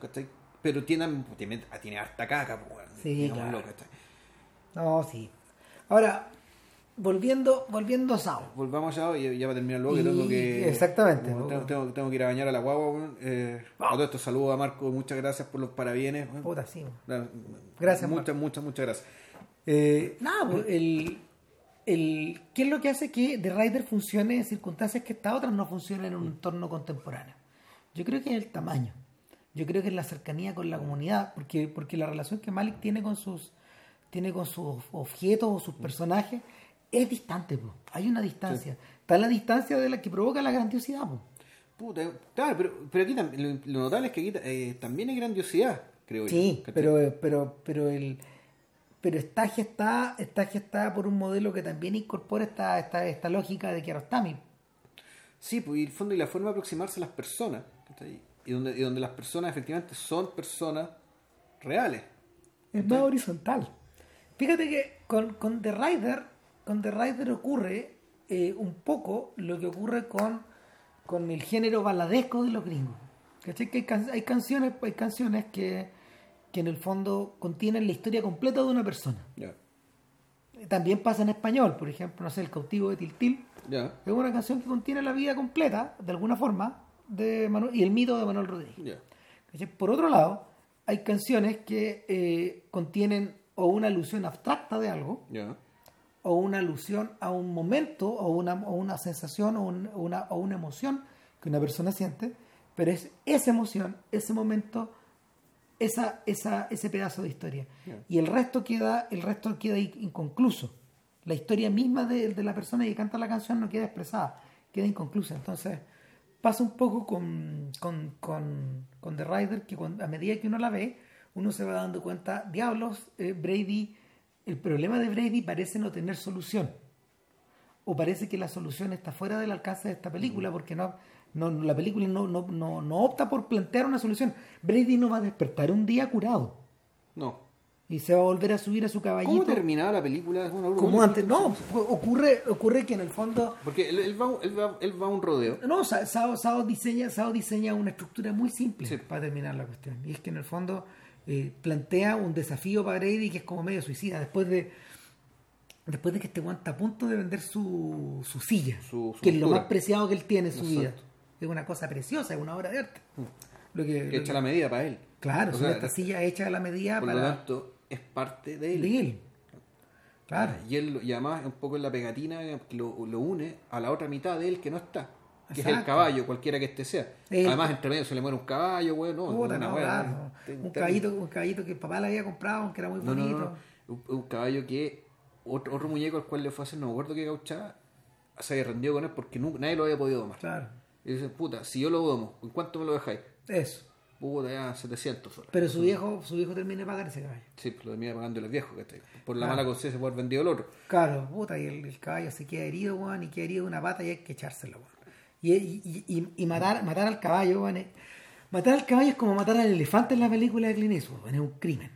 pero tiene, tiene, tiene harta caca. Pues, sí, claro. No, sí. Ahora, volviendo, volviendo a Sao. Volvamos a Sao y ya va a terminar luego que tengo que. Exactamente. Tengo, tengo, que ir a bañar a la guagua. Eh, A todo esto saludo a Marco, muchas gracias por los parabienes. Puta, sí. Gracias, Muchas, muchas, muchas gracias. Eh, nada, pues, el, el, ¿qué es lo que hace que The Rider funcione en circunstancias que estas otras no funcionen en un entorno contemporáneo? Yo creo que es el tamaño. Yo creo que es la cercanía con la comunidad, porque, porque la relación que Malik tiene con sus tiene con sus objetos o sus personajes, es distante, hay una distancia. Está la distancia de la que provoca la grandiosidad. Puta, claro, pero, pero aquí lo, notable es que aquí eh, también hay grandiosidad, creo yo. Sí, pero, pero, pero el pero está gestada, está gestada por un modelo que también incorpora esta, esta, esta lógica de Kiarostami. Sí, pues y el fondo y la forma de aproximarse a las personas, y donde, y donde las personas efectivamente son personas reales. Es más horizontal. Fíjate que con, con The Rider, con The Rider ocurre eh, un poco lo que ocurre con, con el género baladesco de los gringos. ¿Cachai? Que hay, canciones, hay canciones que, que en el fondo contienen la historia completa de una persona. También pasa en español, por ejemplo, no sé, El cautivo de Tiltil. Es una canción que contiene la vida completa, de alguna forma, de Manuel, y el mito de Manuel Rodríguez. Por otro lado, hay canciones que eh, contienen o una alusión abstracta de algo, o una alusión a un momento, o una, o una sensación, o, una, o una emoción que una persona siente, pero es esa emoción, ese momento, esa, esa, ese pedazo de historia. Y el resto queda, el resto queda inconcluso. La historia misma de, de, la persona que canta la canción no queda expresada, queda inconclusa. Entonces, pasa un poco con, con, con, con The Rider, que a medida que uno la ve, uno se va dando cuenta, diablos, eh, Brady, el problema de Brady parece no tener solución. O parece que la solución está fuera del alcance de esta película, porque no, no la película no, no, no, no opta por plantear una solución. Brady no va a despertar un día curado. No y se va a volver a subir a su caballito. ¿Cómo terminaba la película? Como antes, no, ocurre, ocurre que en el fondo... Porque él, va, él, va, él va, a un rodeo. No, Sao, diseña, Sao diseña una estructura muy simple para terminar la cuestión. Y es que en el fondo eh, plantea un desafío para Grady que es como medio suicida. Después de después de que este guante a punto de vender su, su silla, que es lo más preciado que él tiene en su vida. Es una cosa preciosa, es una obra de arte. Mm. Lo que, hecha la medida para él. Claro, esta silla hecha a la medida por para... lo tanto, es parte de él. De él. Claro. Y, él, y además un poco en la pegatina que lo, lo, une a la otra mitad de él que no está. que es el caballo, cualquiera que este sea. Además, entre medio se le muere un caballo, güey, no, Puta, no, claro. un, caballito, un caballito que el papá le había comprado, que era muy bonito. Un, un, caballo que otro, otro, muñeco al cual le fue a hacer, no me acuerdo qué gauchada, se había rendido con él porque nadie lo había podido domar. Claro. Y dice, puta, si yo lo domo, ¿en cuánto me lo dejáis? Eso. Puta, ya 700 soles. Pero su viejo, su viejo termina de pagar ese caballo. Sí, pues lo termina pagando el viejo, que por la mala conciencia por haber vendido el otro. Claro, puta, y el, caballo se queda herido, weón, y queda herido de una pata y hay que echárselo, weón. Y, y, y, y, matar, matar al caballo, weón, matar al caballo es como matar al elefante en la película de Clint Eastwood, es un crimen.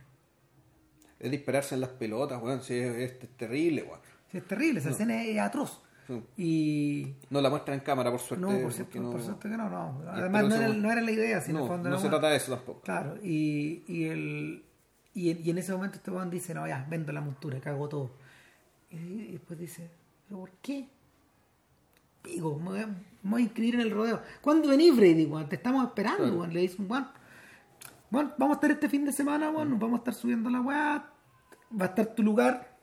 Es dispararse en las pelotas, weón, sí, es, terrible, weón. Sí, es terrible, esa escena es atroz. Y... No la muestran en cámara, por suerte. No, por, cierto, no... por suerte que no, no. Además, no era, no era, la idea, sino no, fondo, no, se trata de eso tampoco. Claro, y, y, el, y, y en ese momento este weón dice, no, ya, vendo la montura, cago todo. Y, después dice, ¿pero por qué? Digo, me voy, a inscribir en el rodeo. ¿Cuándo venís, Brady? Te estamos esperando, Le dice un Juan. Bueno, vamos a estar este fin de semana, nos vamos a estar subiendo la weá. Va a estar tu lugar.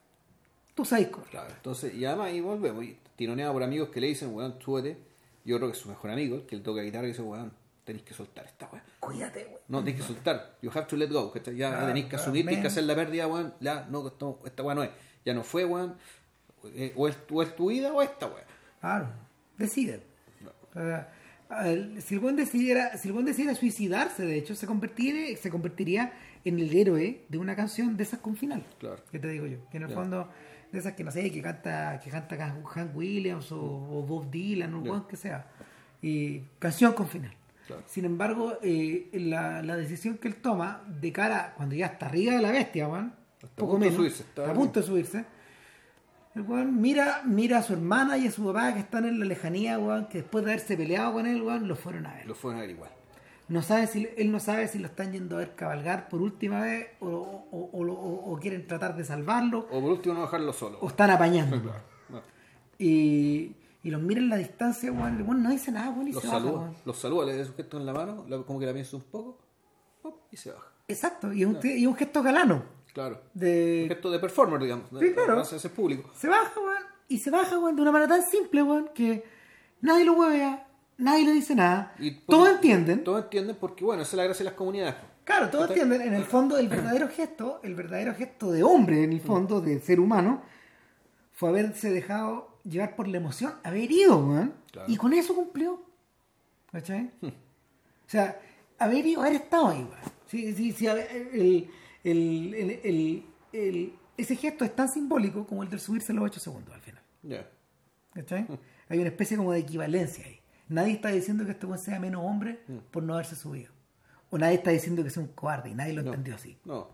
Tú sabes, Claro, entonces, y además ahí volvemos tironeado por amigos que le dicen, weón, súbete. Y otro que es su mejor amigo, que él toca guitarra y dice, weón, tenéis que soltar esta weón. Cuídate, weón. No, tenéis que soltar. You have to let go. Ya tenéis que asumir, tenéis que hacer la pérdida, weón. Ya, no, esta weón no es. Ya no fue, weón. Eh, o, es, tu vida o esta weón. Claro, decide. si el buen decidiera, si el buen decidiera suicidarse, de hecho, se convertiría, se convertiría en el héroe de una canción de esas con final. Claro. ¿Qué te digo yo? Que en el fondo de esas que no sé, que canta, que canta Hank Williams o, Bob Dylan o lo que sea. Y canción con final. Sin embargo, eh, la, la, decisión que él toma de cara, cuando ya está arriba de la bestia, Juan, poco menos, subirse, a punto de subirse, el Juan mira, mira a su hermana y a su papá que están en la lejanía, Juan, que después de haberse peleado con él, Juan, lo fueron a ver. Lo fueron a ver igual no sabe si él no sabe si lo están yendo a ver cabalgar por última vez o, o, quieren tratar de salvarlo. O por último no dejarlo solo. O están apañando. Y, y los mira en la distancia bueno, no dice nada y los saluda, los saluda le da su gesto en la mano como que la piensa un poco y se baja. Exacto y un, y un gesto galano. Claro. De... un gesto de performer digamos sí, claro. ese público. Se baja bueno, y se baja bueno, de una manera tan simple bueno, que nadie lo huevea nadie le dice nada. todos entienden. Todos entienden porque, bueno, esa es la gracia de las comunidades. Claro, todos entienden. En el fondo, el verdadero gesto, el verdadero gesto de hombre, en el fondo, de ser humano, fue haberse dejado llevar por la emoción, haber ido, man. Y con eso cumplió. ¿Cachai? Hmm. O sea, haber ido, haber estado ahí, Sí, sí, sí, el, el, el, ese gesto es tan simbólico como el de subirse los 8 segundos al final. ¿Cachai? Hmm. Hay una especie como de equivalencia ahí. Nadie está diciendo que este buen sea menos hombre mm. por no haberse subido. O nadie está diciendo que sea un cobarde y nadie lo entendió así. No.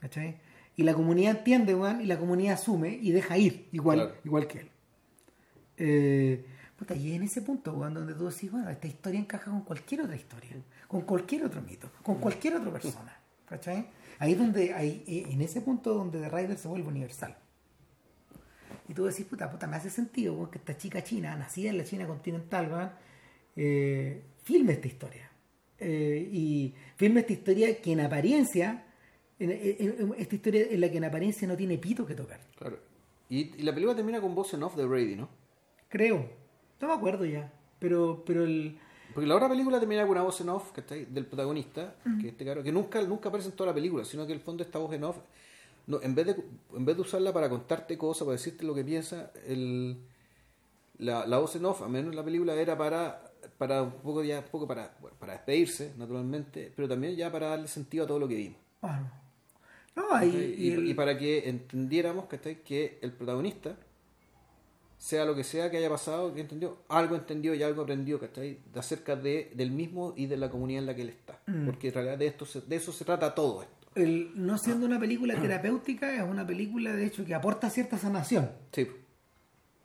¿Cachai? Y la comunidad entiende, weón, y la comunidad asume y deja ir, igual, igual que él. Eh, y en ese punto, weón, donde tú decís, bueno, esta historia encaja con cualquier otra historia, con cualquier otro mito, con cualquier otra persona. ¿Cachai? Ahí es donde, ahí, eh, en ese punto donde The Rider se vuelve universal. Y tú decís, puta, puta, me hace sentido que esta chica china, nacida en la China continental, eh, filme esta historia. Eh, y filme esta historia que en apariencia, esta historia en la que en apariencia no tiene pito que tocar. Claro. Y, la película termina con voz en off de Brady, ¿no? Creo. No me acuerdo ya. Pero, pero el. Porque la otra película termina con una voz en off que está del protagonista, que este que nunca, nunca aparece en toda la película, sino que el fondo esta voz en off no, en, vez de, en vez de usarla para contarte cosas, para decirte lo que piensa, el, la, la voz en off, a menos la película, era para para un poco ya poco para para despedirse naturalmente pero también ya para darle sentido a todo lo que vimos. No, y, para que entendiéramos que el protagonista sea lo que sea que haya pasado que entendió algo entendió y algo aprendió ¿cachai? acerca de del mismo y de la comunidad en la que él está. Mm. porque en realidad de esto de eso se trata todo esto el, no siendo una película terapéutica, es una película de hecho que aporta cierta sanación. Sí.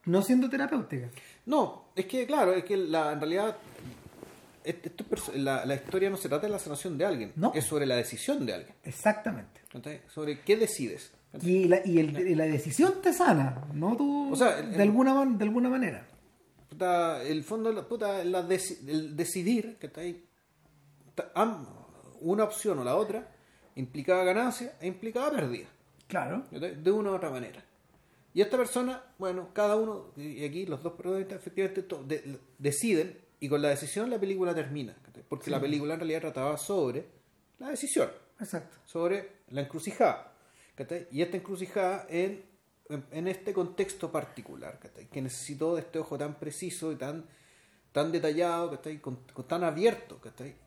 No siendo terapéutica. No, es que claro, es que la, en realidad la, historia no se trata de la sanación de alguien, no. es sobre la decisión de alguien. Exactamente. Sobre qué decides. Y, la, y el, la decisión te sana, no tú o sea, de, alguna, de alguna manera. el fondo, puta, el decidir que está ahí, una opción o la otra, implicaba ganancia e implicaba pérdida. Claro. De una u otra manera. Y esta persona, bueno, cada uno, y aquí los dos protagonistas efectivamente deciden, y con la decisión la película termina. Porque la película en realidad trataba sobre la decisión. Exacto. Sobre la encrucijada. Y esta encrucijada en, en, este contexto particular, que necesitó de este ojo tan preciso y tan, tan detallado, con, con tan abierto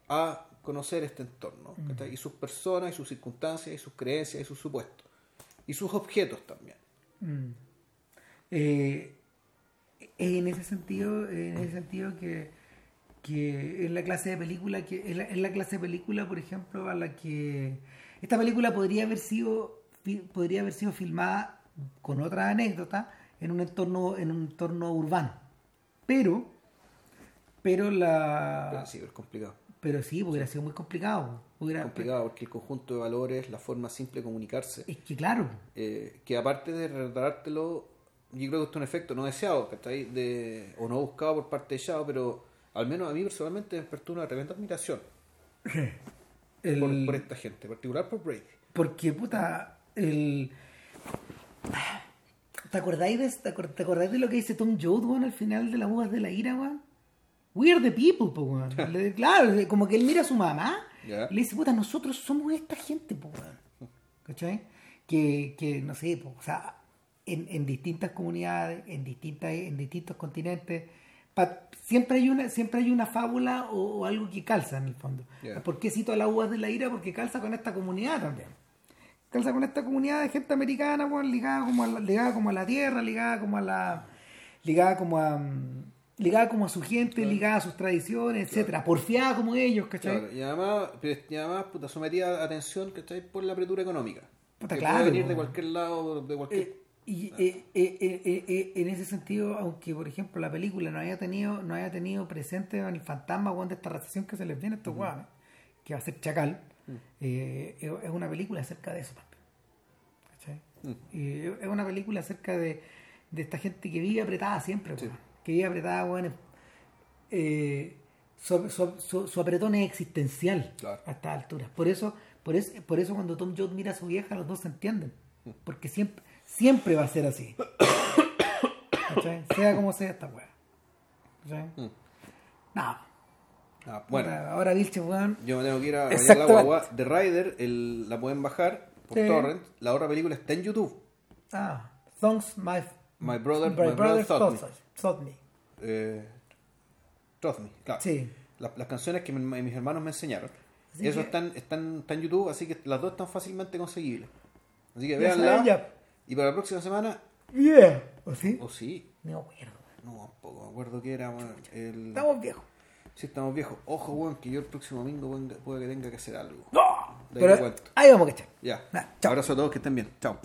a conocer este entorno, mm. y sus personas, y sus circunstancias, y sus creencias, y sus supuestos, y sus objetos también. Mm. Eh, en ese sentido, en ese sentido que, que es la clase de película que es la, clase de película, por ejemplo, a la que esta película podría haber sido podría haber sido filmada con otra anécdota en un entorno en un entorno urbano, pero pero la pero sí, es complicado pero sí, hubiera sido muy complicado. Hubiera... Complicado porque el conjunto de valores, la forma simple de comunicarse. Es que claro. Eh, que aparte de retratártelo, yo creo que esto es un efecto no deseado, ahí De, o no buscado por parte de Yao, pero al menos a mí personalmente me despertó una tremenda admiración. por, esta gente, en particular por Brady. Porque, puta, el... ¿Te acordáis, de, te, acordáis de lo que dice Tom Joad, al final de las uvas de la ira, weón? We are the people, po, weón. claro, como que él mira a su mamá y le dice, puta, nosotros somos esta gente, po, weón. ¿Cachai? Que, que no sé, po, o sea, en, en, distintas comunidades, en, distintas, en distintos continentes, siempre hay una siempre hay una fábula o, algo que calza en el fondo. ¿Por qué cito a las uvas de la ira? Porque calza con esta comunidad también. Calza con esta comunidad de gente americana, weón, ligada como a la, ligada como a la tierra, ligada como a la ligada como a mm, ligada como a su gente, ligada a sus tradiciones, etcétera, porfiada como ellos, ¿cachai? Y además, y además puta, sometida a atención, ¿cachai? Por la apretura económica. Puta, que claro, puede venir de cualquier lado, de cualquier... Eh, y eh, eh, en ese sentido, aunque por ejemplo la película no haya tenido no haya tenido presente el fantasma de esta recesión que se les viene a estos uh que va a ser Chacal, es una película acerca de eso también. ¿cachai? es una película acerca de, de esta gente que vive apretada siempre, que vive apretada, bueno, eh, su, apretón es existencial a estas alturas. Por eso, por eso, por eso cuando Tom Jones mira a su vieja, los dos se entienden. Porque siempre, siempre va a ser así. Sea como sea esta weá. Mm. No. Ah, bueno, ahora, Vilche, weón. Yo me tengo que ir a ver la guagua. The Rider, el, la pueden bajar por torrent. La otra película está en YouTube. Ah, Songs My, my Brother, my, brother, Thought Thought Me. Eh, Me, claro. Sí. las canciones que mis hermanos me enseñaron. Eso están, están, en YouTube, así que las dos están fácilmente conseguibles. Así que véanla. Y para la próxima semana. Yeah. ¿O sí? ¿O sí? No me acuerdo. No, tampoco me acuerdo que era. el... Estamos viejos. Sí, estamos viejos. Ojo, weón, que yo el próximo domingo puede que tenga que hacer algo. No. Pero ahí vamos que echar. Ya. Nah, Abrazo a todos, que estén bien. Chao.